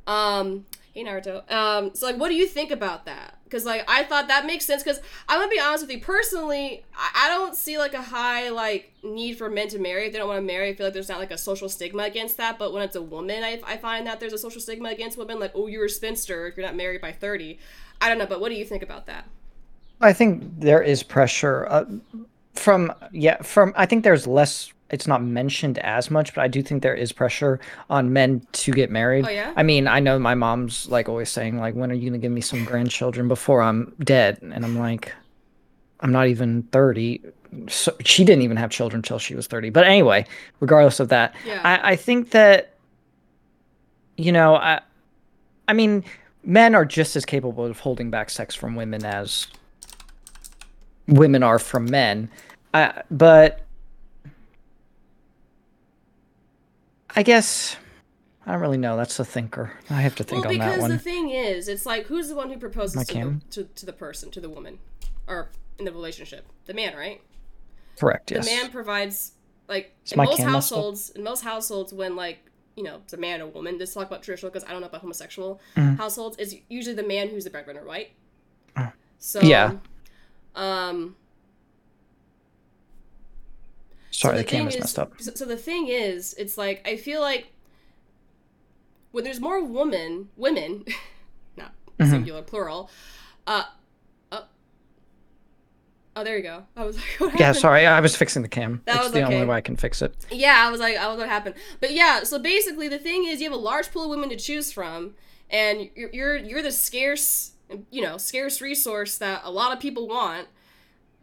um, hey Naruto. Um, so like, what do you think about that? Because like I thought that makes sense. Because I'm gonna be honest with you, personally, I, I don't see like a high like need for men to marry if they don't want to marry. I feel like there's not like a social stigma against that. But when it's a woman, I, I find that there's a social stigma against women. Like, oh, you're a spinster if you're not married by 30. I don't know, but what do you think about that? I think there is pressure uh, from yeah from I think there's less it's not mentioned as much but I do think there is pressure on men to get married. Oh, yeah? I mean, I know my mom's like always saying like when are you going to give me some grandchildren before I'm dead? And I'm like I'm not even 30. So she didn't even have children till she was 30. But anyway, regardless of that, Yeah. I I think that you know, I I mean, men are just as capable of holding back sex from women as women are from men. I, but I guess I don't really know. That's the thinker. I have to think well, on that one. because the thing is, it's like who's the one who proposes My to the, to, to the person, to the woman, or in the relationship? The man, right? Correct. Yes. The man provides like in most Cam muscle? households. In most households, when like you know it's a man or woman. let's talk about traditional because I don't know about homosexual Mm-hmm. households. It's usually the man who's the breadwinner, right? So Oh. Yeah. Um. Sorry, the, thing camera's is- messed up. So, so the thing is, it's like I feel like when there's more women, women, (laughs) not Mm-hmm. singular, plural. Uh, uh, oh, there you go. I was (laughs) like, what Yeah, happened? sorry, I was fixing the cam. That it's was the only way I can fix it. Yeah, I was like, I was what happened. But yeah, so basically, the thing is, you have a large pool of women to choose from, and you're you're, you're the scarce, you know, scarce resource that a lot of people want.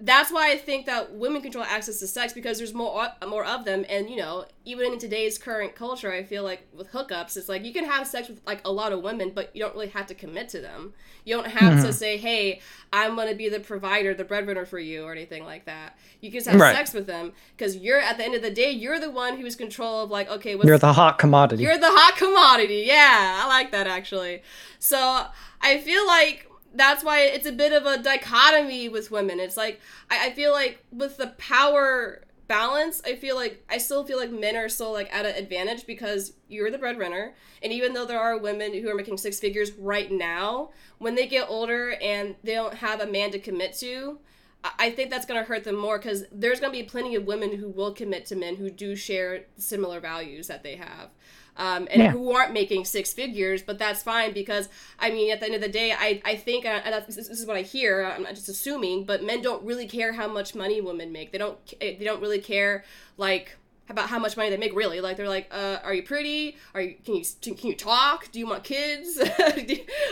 That's why I think that women control access to sex because there's more more of them, and you know, even in today's current culture, I feel like with hookups, it's like you can have sex with like a lot of women, but you don't really have to commit to them. You don't have Mm-hmm. to say, "Hey, I'm gonna be the provider, the breadwinner for you," or anything like that. You can just have Right. sex with them because you're at the end of the day, you're the one who's control of like, okay, what's You're the hot commodity. you're the hot commodity. Yeah, I like that actually. So I feel like that's why it's a bit of a dichotomy with women. It's like I, I feel like with the power balance, I feel like I still feel like men are still like at an advantage because you're the breadwinner, and even though there are women who are making six figures right now, when they get older and they don't have a man to commit to, I- I think that's going to hurt them more because there's going to be plenty of women who will commit to men who do share similar values that they have. Um, and Yeah. who aren't making six figures, but that's fine because I mean, at the end of the day, I, I think, and this is what I hear. I'm not just assuming, but men don't really care how much money women make. They don't. They don't really care like about how much money they make. Really, like they're like, uh, are you pretty? Are you can you can you talk? Do you want kids? (laughs)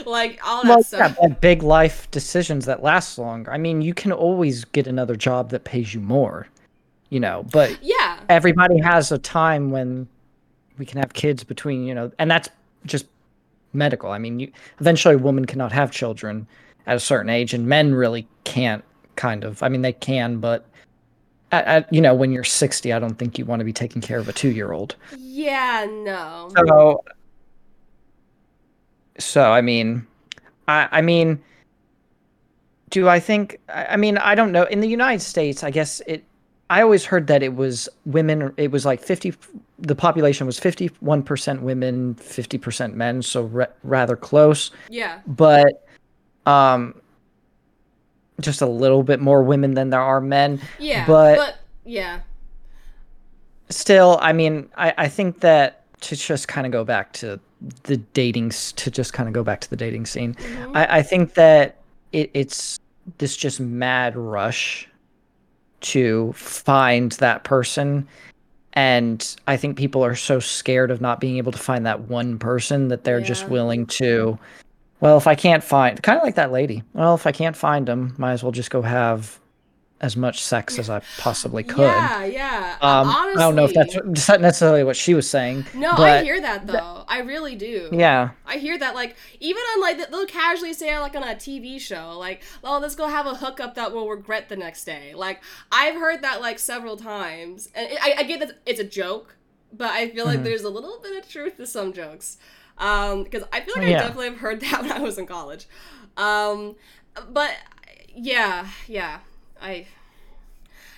Like all that well, stuff. yeah, big life decisions that last longer. I mean, you can always get another job that pays you more, you know, but yeah. everybody has a time when we can have kids between, you know, and that's just medical. I mean, you eventually a woman cannot have children at a certain age and men really can't kind of. I mean, they can, but you know, when you're 60, I don't think you want to be taking care of a 2-year-old. Yeah. No. So, so I mean, I I mean, do I think? I I mean, I don't know. In the United States, I guess it. I always heard that it was women. It was like fifty. The population was fifty-one percent women, fifty percent men. So ra- rather close, Yeah. but um, just a little bit more women than there are men. Yeah. But- but yeah. still i mean i i think that to just kind of go back to the dating to just kind of go back to the dating scene Mm-hmm. i i think that it, it's this just mad rush to find that person and i think people are so scared of not being able to find that one person that they're just willing to well if i can't find kind of like that lady well if i can't find them might as well just go have as much sex as i possibly could Yeah. Yeah. um, Honestly. I don't know if that's that's not necessarily what she was saying. No, I hear that though. I really do. Yeah, I hear that like even on like they'll casually say like on a TV show like oh let's go have a hookup that we'll regret the next day like I've heard that like several times and I, I get that it's a joke but I feel Mm-hmm. like there's a little bit of truth to some jokes um because I feel like I definitely have heard (laughs) that when I was in college um but yeah yeah I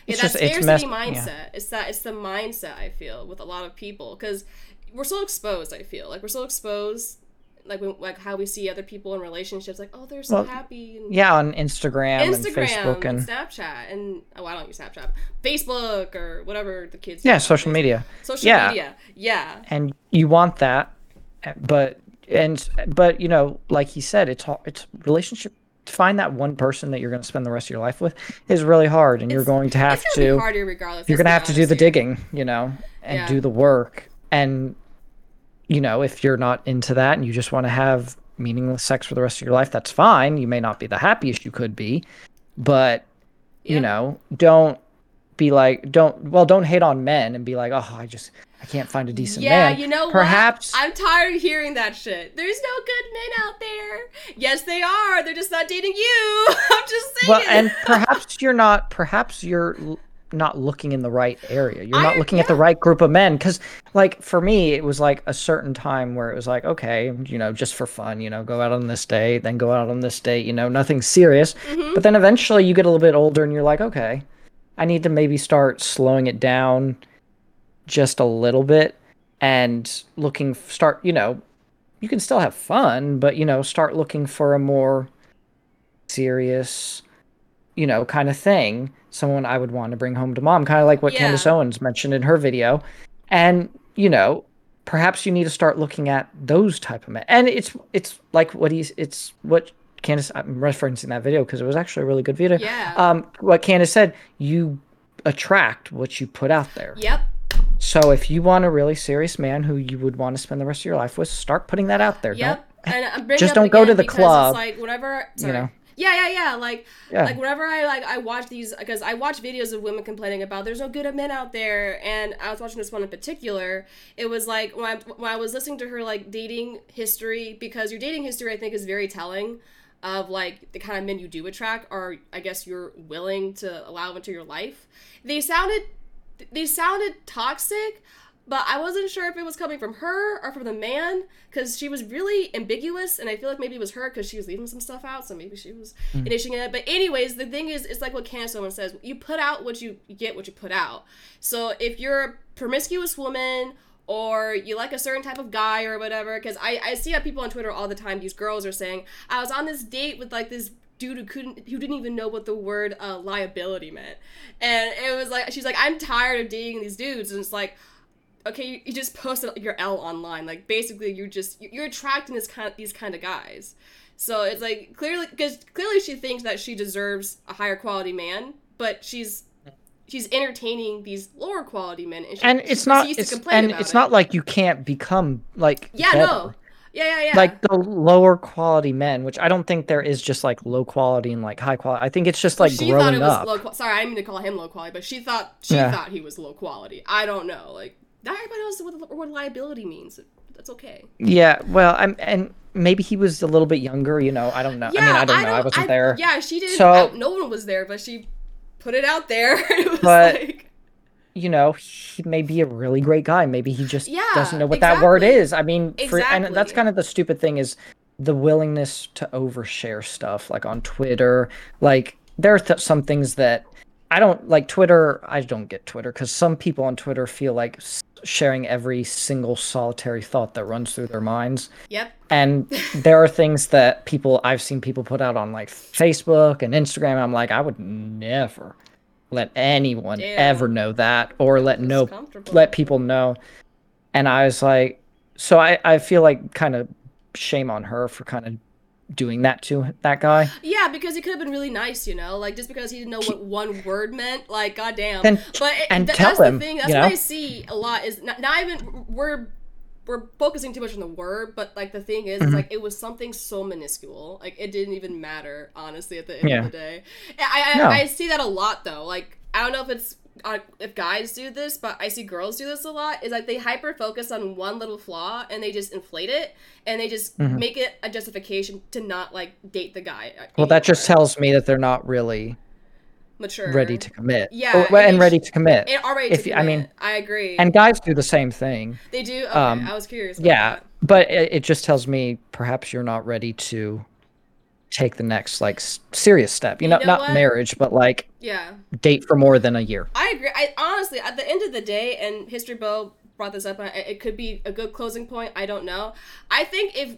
yeah, It's that just- scarcity mess- yeah. mindset. It's that it's the mindset I feel with a lot of people because we're so exposed. I feel like we're so exposed, like when, like how we see other people in relationships, like oh they're so Well, happy. And yeah, on Instagram, and Instagram Facebook and Snapchat and oh I don't use Snapchat, Facebook or whatever the kids. yeah, social media. Social Yeah. media, yeah, and you want that, but and but you know, like he said, it's. It's relationship. To find that one person that you're going to spend the rest of your life with is really hard, and you're going to have it's be harder regardless. you're going to have to do the digging, you know, and Yeah. do the work. And you know, if you're not into that and you just want to have meaningless sex for the rest of your life, that's fine. You may not be the happiest you could be, but you know, don't be like, don't well, don't hate on men and be like, oh, I just I can't find a decent Yeah, man. you know perhaps what? I'm tired of hearing that shit. There's no good men out there. Yes, they are. They're just not dating you. (laughs) I'm just saying. well, and perhaps you're not. Perhaps you're not looking in the right area. You're I- not looking at the right group of men. Because, like, for me, it was like a certain time where it was like, okay, you know, just for fun, you know, go out on this day, then go out on this date, you know, nothing serious. Mm-hmm. But then eventually you get a little bit older and you're like, okay, I need to maybe start slowing it down just a little bit and looking, start, you know, you can still have fun, but, you know, start looking for a more serious, you know, kind of thing. Someone I would want to bring home to mom, kind of like what Yeah. Candace Owens mentioned in her video. And, you know, perhaps you need to start looking at those type of men. And it's it's like what he's it's what Candace I'm referencing that video because it was actually a really good video. Yeah. Um what Candace said, you attract what you put out there. Yep. So if you want a really serious man who you would want to spend the rest of your life with, start putting that out there. Yep. And I'm bringing just don't go to the club, It's like whenever, sorry. know? Yeah, yeah, yeah. Like, Yeah. like whenever I like I watch these because I watch videos of women complaining about there's no good men out there, and I was watching this one in particular. It was like when I when I was listening to her like dating history because your dating history I think is very telling of like the kind of men you do attract or I guess you're willing to allow into your life. They sounded they sounded toxic, but I wasn't sure if it was coming from her or from the man because she was really ambiguous, and I feel like maybe it was her because she was leaving some stuff out, so maybe she was hmm. initiating it. But anyways, the thing is, it's like what Candace Owens says: you put out what you, you get, what you put out. So if you're a promiscuous woman. Or you like a certain type of guy or whatever, because I, I see people on Twitter all the time. These girls are saying, "I was on this date with like this dude who couldn't who didn't even know what the word uh, liability meant. And it was like she's like i'm tired of dating these dudes. And it's like okay you, you just posted your l online. Like basically you're just you're attracting this kind of these kind of guys. So it's like clearly because clearly she thinks that she deserves a higher quality man but she's she's entertaining these lower quality men and, she, and she it's not it's and it's it. not like you can't become like yeah better. no yeah yeah yeah like the lower quality men which i don't think there is just like low quality and like high quality i think it's just like she thought it growing was up low. Sorry, I didn't mean to call him low quality, but she thought she Yeah. thought he was low quality. I don't know. Like not everybody knows what, what liability means. That's okay. yeah well i'm and maybe he was a little bit younger you know i don't know Yeah, i mean i don't know i wasn't there Yeah, she didn't. So- I- no one was there, but she put it out there. (laughs) it was But- like, you know he may be a really great guy. Maybe he just Yeah, doesn't know what that word is. I mean for, and that's kind of the stupid thing is the willingness to overshare stuff like on twitter. Like there are th- some things that i don't like twitter i don't get twitter because some people on twitter feel like sharing every single solitary thought that runs through their minds yep. and (laughs) there are things that people I've seen people put out on like Facebook and Instagram. I'm like, I would never let anyone Damn. ever know that or let comfortable. let people know. And I was like, so I I feel like kind of shame on her for kind of doing that to that guy. Yeah, because he could have been really nice, you know, like just because he didn't know what one word meant, like goddamn. Then- but it, and th- tell that's him, the thing. That's what know? I see a lot is not, not even we're we're focusing too much on the word, but like the thing Mm-hmm. is, is like it was something so minuscule, like it didn't even matter, honestly, at the end Yeah. of the day. I I, No. I see that a lot though. Like I don't know if it's uh, if guys do this, but I see girls do this a lot. Is like they hyper focus on one little flaw and they just inflate it and they just make it a justification to not like date the guy. uh, Well, that just tells me that they're not really mature, ready to commit. Yeah, Or- and and ready to commit. And already, if you- I mean. I agree. and guys do the same thing. they do. Okay, um, I was curious. Yeah, that. but it, it just tells me perhaps you're not ready to take the next like serious step. You, You know, know not what? marriage, but like yeah. date for more than a year. I agree. I honestly, at the end of the day, and History Bill brought this up, it could be a good closing point. I don't know. I think if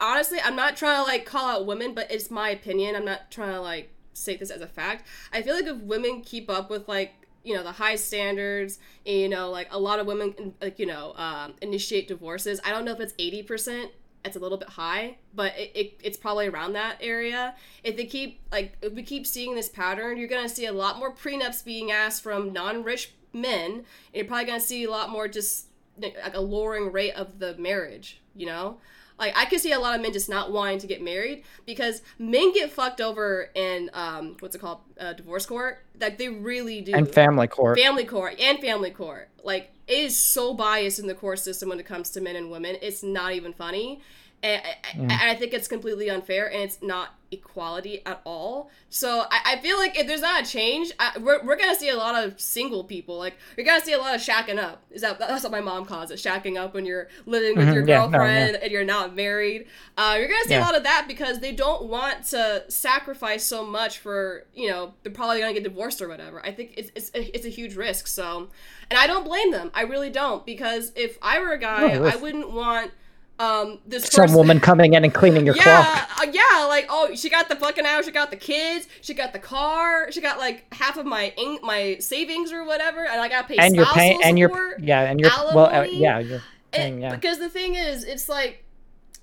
honestly, I'm not trying to like call out women, but it's my opinion. I'm not trying to like state this as a fact. I feel like if women keep up with like you know the high standards, and, you know, like a lot of women like you know um, initiate divorces. I don't know if it's eighty percent. It's a little bit high, but it, it, it's probably around that area. If they keep like if we keep seeing this pattern, you're gonna see a lot more prenups being asked from non-rich men, and you're probably gonna see a lot more just like a lowering rate of the marriage. You know, like I could see a lot of men just not wanting to get married because men get fucked over in um what's it called uh, divorce court. Like they really do. And family court. family court and family court. Like is so biased in the court system when it comes to men and women. It's not even funny. And, and I think it's completely unfair and it's not equality at all. So I, I feel like if there's not a change, I, we're, we're gonna see a lot of single people. Like you're gonna see a lot of shacking up. Is that that's what my mom calls it? Shacking up when you're living with Mhm, your yeah, no, girlfriend yeah. and you're not married. Uh, you're gonna see a lot of that because they don't want to sacrifice so much for you know they're probably gonna get divorced or whatever. I think it's it's a, it's a huge risk. So, and I don't blame them. I really don't because if I were a guy, No, I wouldn't want um this Some person- woman coming in and cleaning your clock. yeah, uh, yeah, like oh, she got the fucking house, she got the kids, she got the car, she got like half of my in- my savings or whatever, and I gotta pay And you're paying, and you're yeah, and you're well, uh, yeah, you're paying, yeah. Because the thing is, it's like,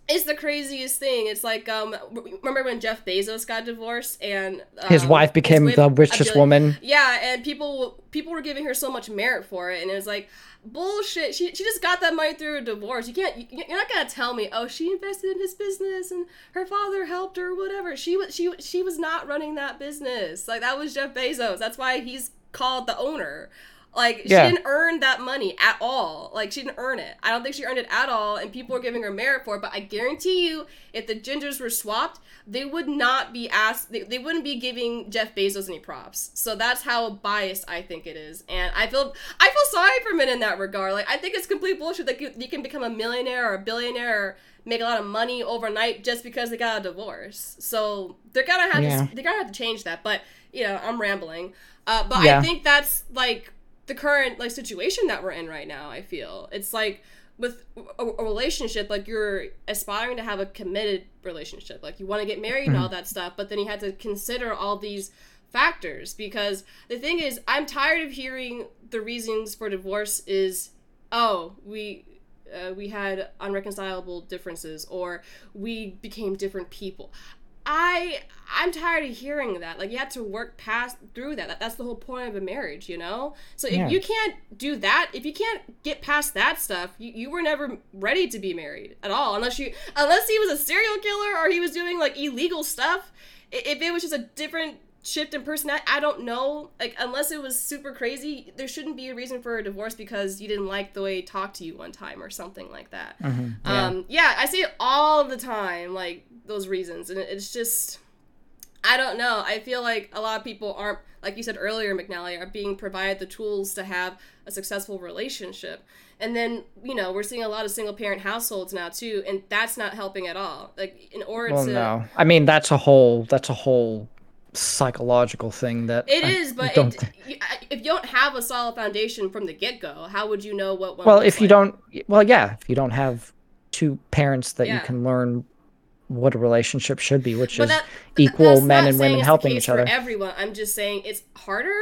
it's the craziest thing. It's like, um, remember when Jeff Bezos got divorced and um, His wife became wife- the richest woman. Yeah, and people people were giving her so much merit for it, and it was like bullshit. She she just got that money through a divorce. You can't. You, you're not gonna tell me, oh, she invested in his business and her father helped her, whatever. She was she she was not running that business. Like that was Jeff Bezos. That's why he's called the owner. Like Yeah. she didn't earn that money at all. Like she didn't earn it. I don't think she earned it at all, and people are giving her merit for it. But I guarantee you, if the gingers were swapped, they would not be asked. They, they wouldn't be giving Jeff Bezos any props. So that's how biased I think it is, and I feel I feel sorry for men in that regard. Like I think it's complete bullshit that you, you can become a millionaire or a billionaire or make a lot of money overnight just because they got a divorce. So they're gonna have Yeah. to they're gonna have to change that. But you know, I'm rambling. Uh, but Yeah. I think that's like the current like situation that we're in right now. I feel it's like with a, a relationship, like you're aspiring to have a committed relationship, like you want to get married and all that stuff, but then you had to consider all these factors because the thing is, I'm tired of hearing the reasons for divorce is, oh, we. Uh, we had unreconcilable differences or we became different people I I'm tired of hearing that. Like you have to work past through that. that that's the whole point of a marriage, you know. So if Yeah. you can't do that, if you can't get past that stuff, you, you were never ready to be married at all, unless you unless he was a serial killer or he was doing like illegal stuff. If it was just a different shift in personality, I don't know. Like unless it was super crazy, there shouldn't be a reason for a divorce because you didn't like the way he talked to you one time or something like that. Um, yeah, I see it all the time, like those reasons, and it's just, I don't know. I feel like a lot of people aren't, like you said earlier, McNally, are being provided the tools to have a successful relationship. And then, you know, we're seeing a lot of single parent households now too, and that's not helping at all. Like, in order Well, to. no, I mean that's a whole that's a whole psychological thing that It I is, but don't. it, I- if you don't have a solid foundation from the get go, how would you know what one well, if you like? don't, well, yeah, if you don't have two parents that Yeah. you can learn what a relationship should be, which But is that- equal men and women helping each other. Everyone, I'm just saying it's harder.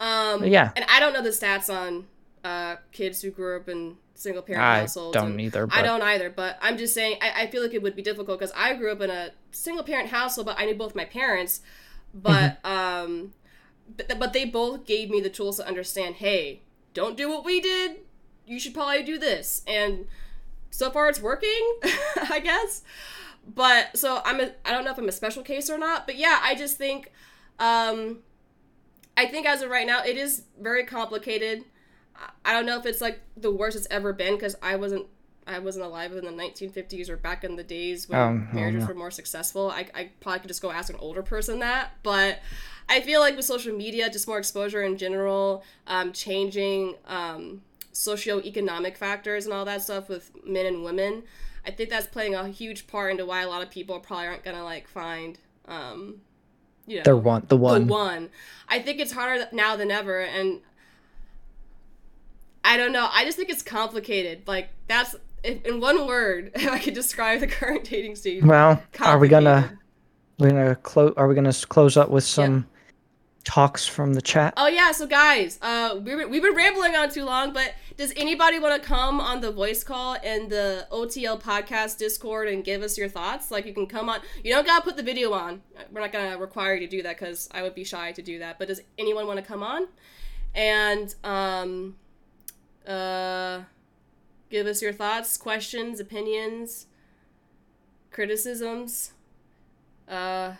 Um, Yeah. And I don't know the stats on uh, kids who grew up in single parent household. I households. don't either, I but- don't either. But I'm just saying I, I feel like it would be difficult because I grew up in a single parent household, but I knew both my parents. But Mm-hmm. um, but, but they both gave me the tools to understand. Hey, don't do what we did. You should probably do this. And so far, it's working. (laughs) I guess but so I'm a I don't know if I'm a special case or not, but yeah, I just think um I think as of right now it is very complicated. I- don't know if it's like the worst it's ever been cuz I wasn't I wasn't alive in the 1950s or back in the days when Um, oh, marriages were more successful. I, I probably could just go ask an older person that, but I feel like with social media, just more exposure in general, um, changing um, socioeconomic factors and all that stuff with men and women, I think that's playing a huge part into why a lot of people probably aren't gonna like find, um, you know, The one, the one. the one. I think it's harder now than ever, and I don't know. I just think it's complicated. Like that's if, in one word, (laughs) if I could describe the current dating stage. Well, are we gonna we're gonna close? Are we gonna close up with some talks from the chat? Oh yeah, so guys, uh, we we've been rambling on too long, but does anybody want to come on the voice call in the OTL podcast Discord and give us your thoughts? Like you can come on. You don't gotta put the video on. We're not gonna require you to do that because I would be shy to do that. But does anyone want to come on and um, uh, give us your thoughts, questions, opinions, criticisms? Uh.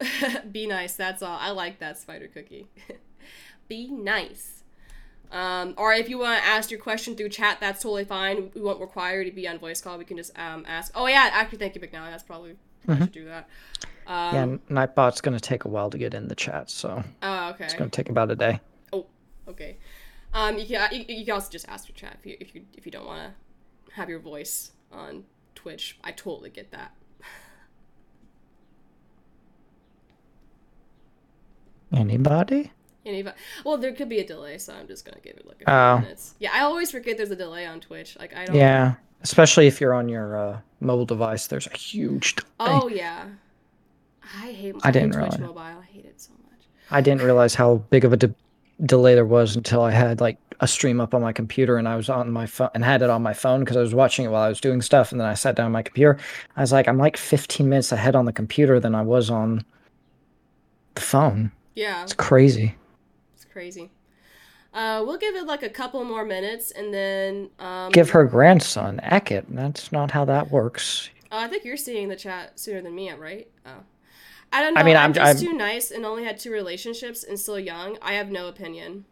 (laughs) Be nice, that's all. I like that spider cookie. (laughs) Be nice. Um, or if you want to ask your question through chat, that's totally fine. We won't require you to be on voice call. We can just um, ask. Oh yeah, actually, thank you, McNally. That's probably I should do that. Um, yeah, Nightbot's gonna take a while to get in the chat, so Oh, okay. it's gonna take about a day. Oh, okay. Um, you can you, you can also just ask for chat if you if you if you don't want to have your voice on Twitch. I totally get that. Anybody? Anybody? Well, there could be a delay, so I'm just gonna give it like a few Oh. minutes. Yeah, I always forget there's a delay on Twitch. Like I don't. Yeah, especially if you're on your uh, mobile device. There's a huge. delay. Oh yeah. I hate. I didn't hate Twitch realize. mobile. I hate it so much. I didn't realize how big of a de- delay there was until I had like a stream up on my computer and I was on my phone and had it on my phone because I was watching it while I was doing stuff. And then I sat down on my computer. I was like, I'm like 15 minutes ahead on the computer than I was on the phone. Yeah, It's crazy. it's crazy. Uh, we'll give it like a couple more minutes, and then um, Give her grandson Ekit. That's not how that works. Oh, I think you're seeing the chat sooner than me, right? Oh. I don't know. I mean, I'm, I'm- just I'm- too nice and only had two relationships and still young. I have no opinion.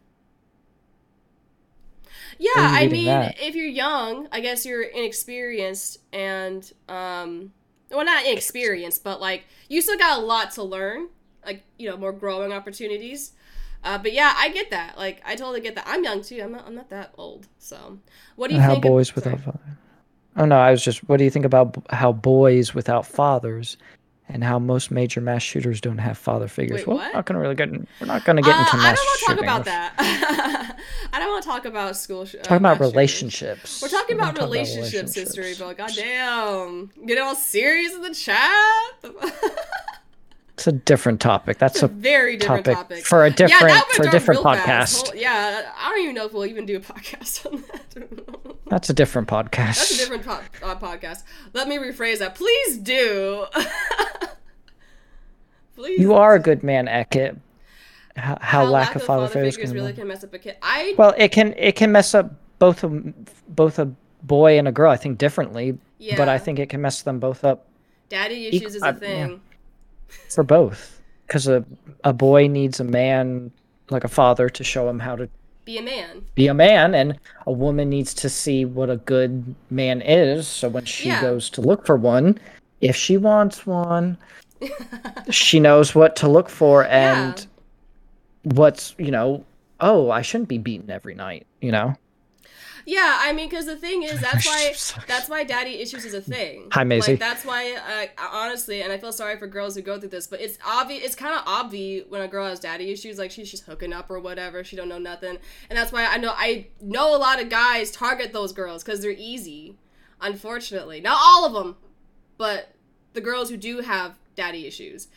Yeah, Where are you I mean, that? if you're young, I guess you're inexperienced and um well not inexperienced, but like you still got a lot to learn. Like, you know, more growing opportunities. Uh, but yeah, I get that. Like, I totally get that. I'm young too. I'm not. I'm not that old. So, what do you how think? of- boys sorry. without fathers. Oh no, I was just. What do you think about how boys without fathers, and how most major mass shooters don't have father figures? Wait, well, what? we're not gonna really get. In, we're not gonna get Uh, into mass (laughs) I don't want to talk about that. I don't want to talk about school. Sh- uh, Talking about relationships. We're talking gonna about relationships, history, relationships. but goddamn, get all serious in the chat. (laughs) It's a different topic. That's a Very different topic topic for a yeah, different went for a different podcast. Hold- yeah, I don't even know if we'll even do a (laughs) podcast on that. That's a different podcast. That's a different po- uh, podcast. Let me rephrase that. Please do. You are a good man, Ekit. How, how lack, of father, figures, can really can mess up a kid. I Well, it can it can mess up both a both a boy and a girl. I think differently, but I think it can mess them both up daddy issues is a uh, yeah. thing. for both. Because a a boy needs a man like a father to show him how to Be a man. be a man, and a woman needs to see what a good man is. So when she Yeah. goes to look for one, if she wants one, she knows what to look for and what's you know. Oh, I shouldn't be beaten every night. You know. Yeah, I mean, because the thing is, (laughs) that's why that's why daddy issues is a thing. Hi, Maisie. Like that's why, uh, honestly, and I feel sorry for girls who go through this, but it's obvious. It's kind of obvious when a girl has daddy issues, like she's just hooking up or whatever. She don't know nothing, and that's why I know I know a lot of guys target those girls because they're easy. Unfortunately, not all of them, but the girls who do have daddy issues.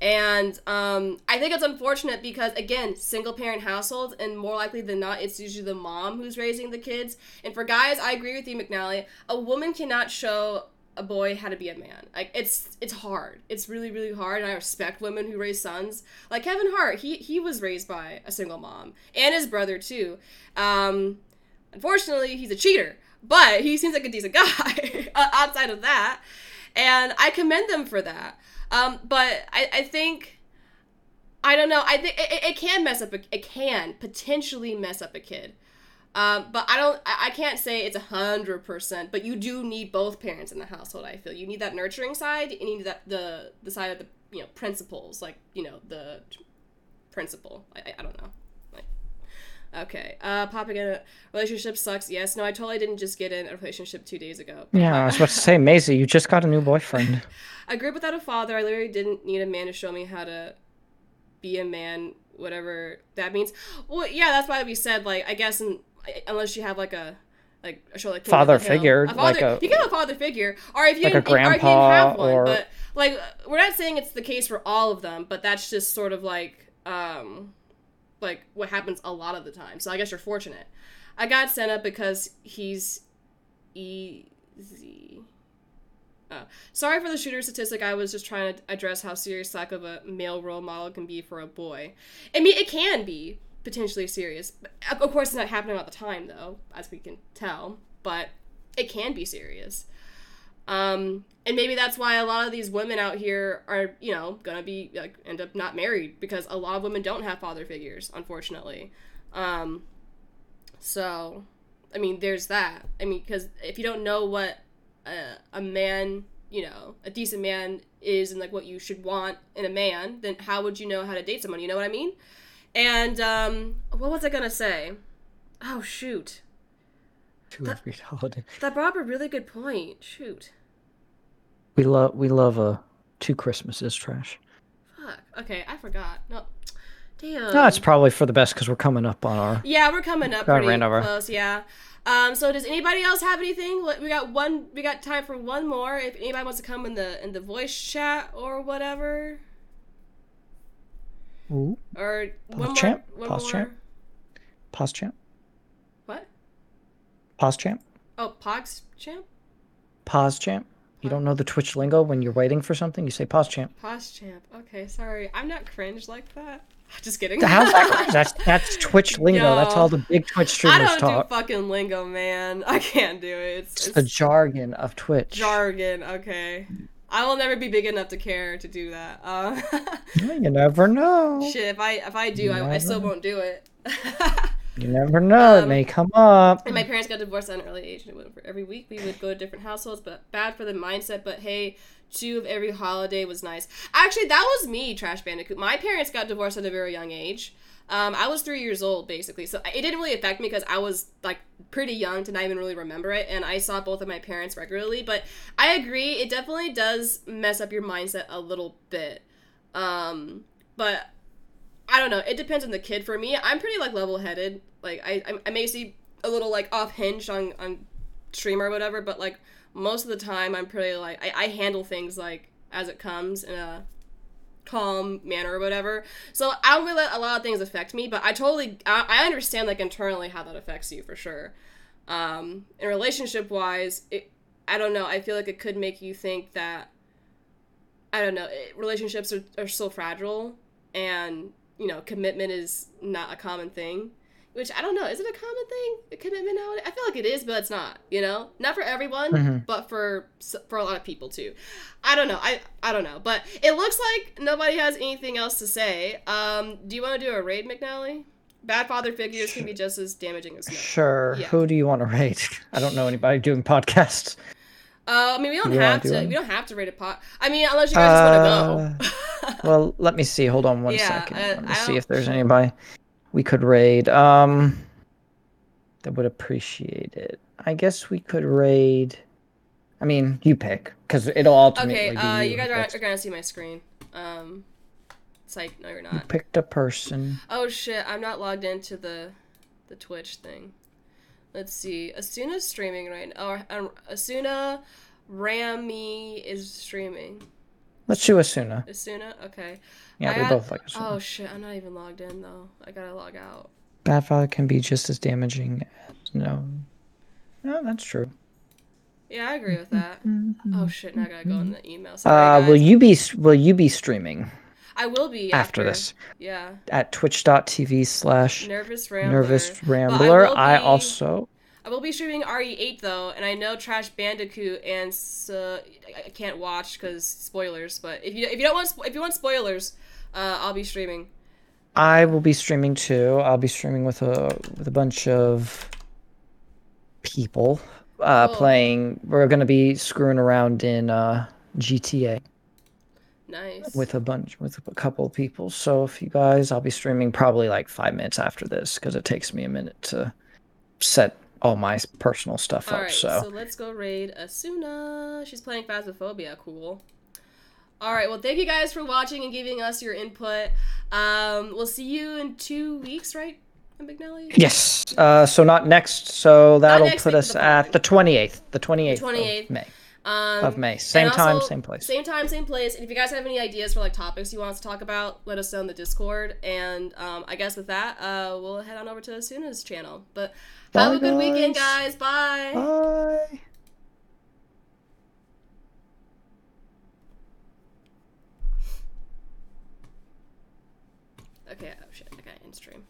And um, I think it's unfortunate because, again, single parent households, and more likely than not, it's usually the mom who's raising the kids. And for guys, I agree with you, McNally. A woman cannot show a boy how to be a man. Like it's it's hard. It's really really hard. And I respect women who raise sons. Like Kevin Hart, he he was raised by a single mom and his brother too. Um, unfortunately, he's a cheater, but he seems like a decent (laughs) guy outside of that, and I commend them for that. Um, but I, I think I don't know. I think it, it- can mess up. A, it can potentially mess up a kid. Um, but I don't. I, I can't say it's a hundred percent. But you do need both parents in the household. I feel you need that nurturing side, and you need that the the side of the you know principles, like you know the principle. I, I don't know. Okay. Uh, popping in a relationship sucks. Yes. No. I totally didn't just get in a relationship two days ago. Yeah, I was about to say, Maisie, you just got a new boyfriend. I grew up without a father. I literally didn't need a man to show me how to be a man, whatever that means. Well, yeah, that's why we said like I guess in, unless you have like a like a show like Father figure, a father, like a- you can have a father figure, or if you like a or if you grandpa have one, or- but like we're not saying it's the case for all of them, but that's just sort of like um like what happens a lot of the time. So I guess you're fortunate. I got sent up because he's easy. Uh, sorry for the shooter statistic. I was just trying to address how serious lack of a male role model can be for a boy. I mean, it can be potentially serious. Of course, it's not happening all the time, though, as we can tell. But it can be serious. Um, and maybe that's why a lot of these women out here are, you know, gonna be like end up not married because a lot of women don't have father figures, unfortunately. Um, So, I mean, there's that. I mean, because if you don't know what a, a man, you know, a decent man is and like what you should want in a man, then how would you know how to date someone? You know what I mean? And um, what was I gonna say? Oh shoot, To every (laughs) holiday. that brought up a really good point. Shoot. We love we love a two Christmases trash. Fuck. Okay, I forgot. No. Damn. No, it's probably for the best because we're coming up on our. Yeah, we're coming up pretty close. Yeah. Um, so does anybody else have anything? We got one. We got time for one more. If anybody wants to come in the in the voice chat or whatever, Ooh, or one more. champ? One Pause more. champ? pause champ. What? Pause champ. Oh, Pogs champ. Pause champ. You don't know the Twitch lingo when you're waiting for something. You say pause champ. Pause champ. Okay, sorry. I'm not cringe like that. (laughs) Just kidding. How's that? (laughs) That's that's Twitch lingo. That's all the big Twitch streamers I don't talk. do fucking lingo, man. (laughs) I can't do it. It's, It's it's the jargon of Twitch. jargon. Okay. I will never be big enough to care to do that. Uh, you never know. shit, if I if I do, I, I still won't do it. You never know. it Um, may come up. And my parents got divorced at an early age, and went for every week we would go to different households, but bad for the mindset. But hey, two of every holiday was nice. Actually, that was me, Trash Bandicoot. My parents got divorced at a very young age. Um, I was three years old, basically, so it didn't really affect me because I was like pretty young to not even really remember it, and I saw both of my parents regularly. But I agree, it definitely does mess up your mindset a little bit. Um, but I don't know. It depends on the kid. For me, I'm pretty like level headed. Like I, I, may see a little like off hinge on on stream or whatever, but like most of the time, I'm pretty like I, I handle things like as it comes in a calm manner or whatever. So I don't really let a lot of things affect me, but I totally I, I understand like internally how that affects you for sure. Um, and relationship wise, it I don't know. I feel like it could make you think that I don't know. It, relationships are, are so fragile, and you know, commitment is not a common thing. Which I don't know. Is it a common thing? A commitment nowadays? I feel like it is, but it's not. You know, not for everyone, but for for a lot of people too. I don't know. I I don't know. But it looks like nobody has anything else to say. Um, do you want to do a raid, McNally? Bad father figures can be just as damaging as no. Sure. Yeah. Who do you want to rate? I don't know anybody doing podcasts. Uh, I mean, we don't You have do to. one? We don't have to rate a pot. I mean, unless you guys just want to go. (laughs) well, let me see. Hold on one Yeah, second. uh, Let me see if there's anybody we could raid. Um, that would appreciate it. I guess we could raid. I mean, you pick because it'll ultimately Okay, uh, you. you guys are, are gonna see my screen. Um, it's like no, you're not. You not. picked a person. Oh shit, I'm not logged into the the Twitch thing. Let's see. Asuna's streaming right now. Or um, Asuna Rami is streaming. Let's do Asuna. Asuna, okay. Yeah, I we had- both like Asuna. Oh shit, I'm not even logged in though. I gotta log out. Bad father can be just as damaging as no. No, that's true. Yeah, I agree with that. (laughs) Oh shit, now I gotta go in the email. Sorry, Uh, guys. will you be will you be streaming I will be after this Yeah. at twitch.tv slash Nervous Rambler. nervous But I rambler? will I also I will be streaming RE8 though, and I know Trash Bandicoot and uh, I can't watch because spoilers. But if you if you don't want if you want spoilers, uh, I'll be streaming. I will be streaming too. I'll be streaming with a with a bunch of people uh Cool. playing. We're going to be screwing around in uh GTA Nice. with a bunch with a couple of people. So if you guys, I'll be streaming probably like 5 minutes after this cuz it takes me a minute to set all my personal stuff All up. right, so so let's go raid Asuna. She's playing Phasmophobia. Cool. All right, well, thank you guys for watching and giving us your input. Um, we'll see you in two weeks, right, McNally? Yes. Uh, so not next. So that'll next put week, us the at the 28th. The 28th, 28th. of May. Um, Of May. Same time, also, same place. Same time, same place. And if you guys have any ideas for like topics you want us to talk about, let us know in the Discord. And um, I guess with that, uh, we'll head on over to Asuna's channel. But have Bye, a good weekend, guys. guys. Bye. Bye. Okay. Oh shit. I got in stream.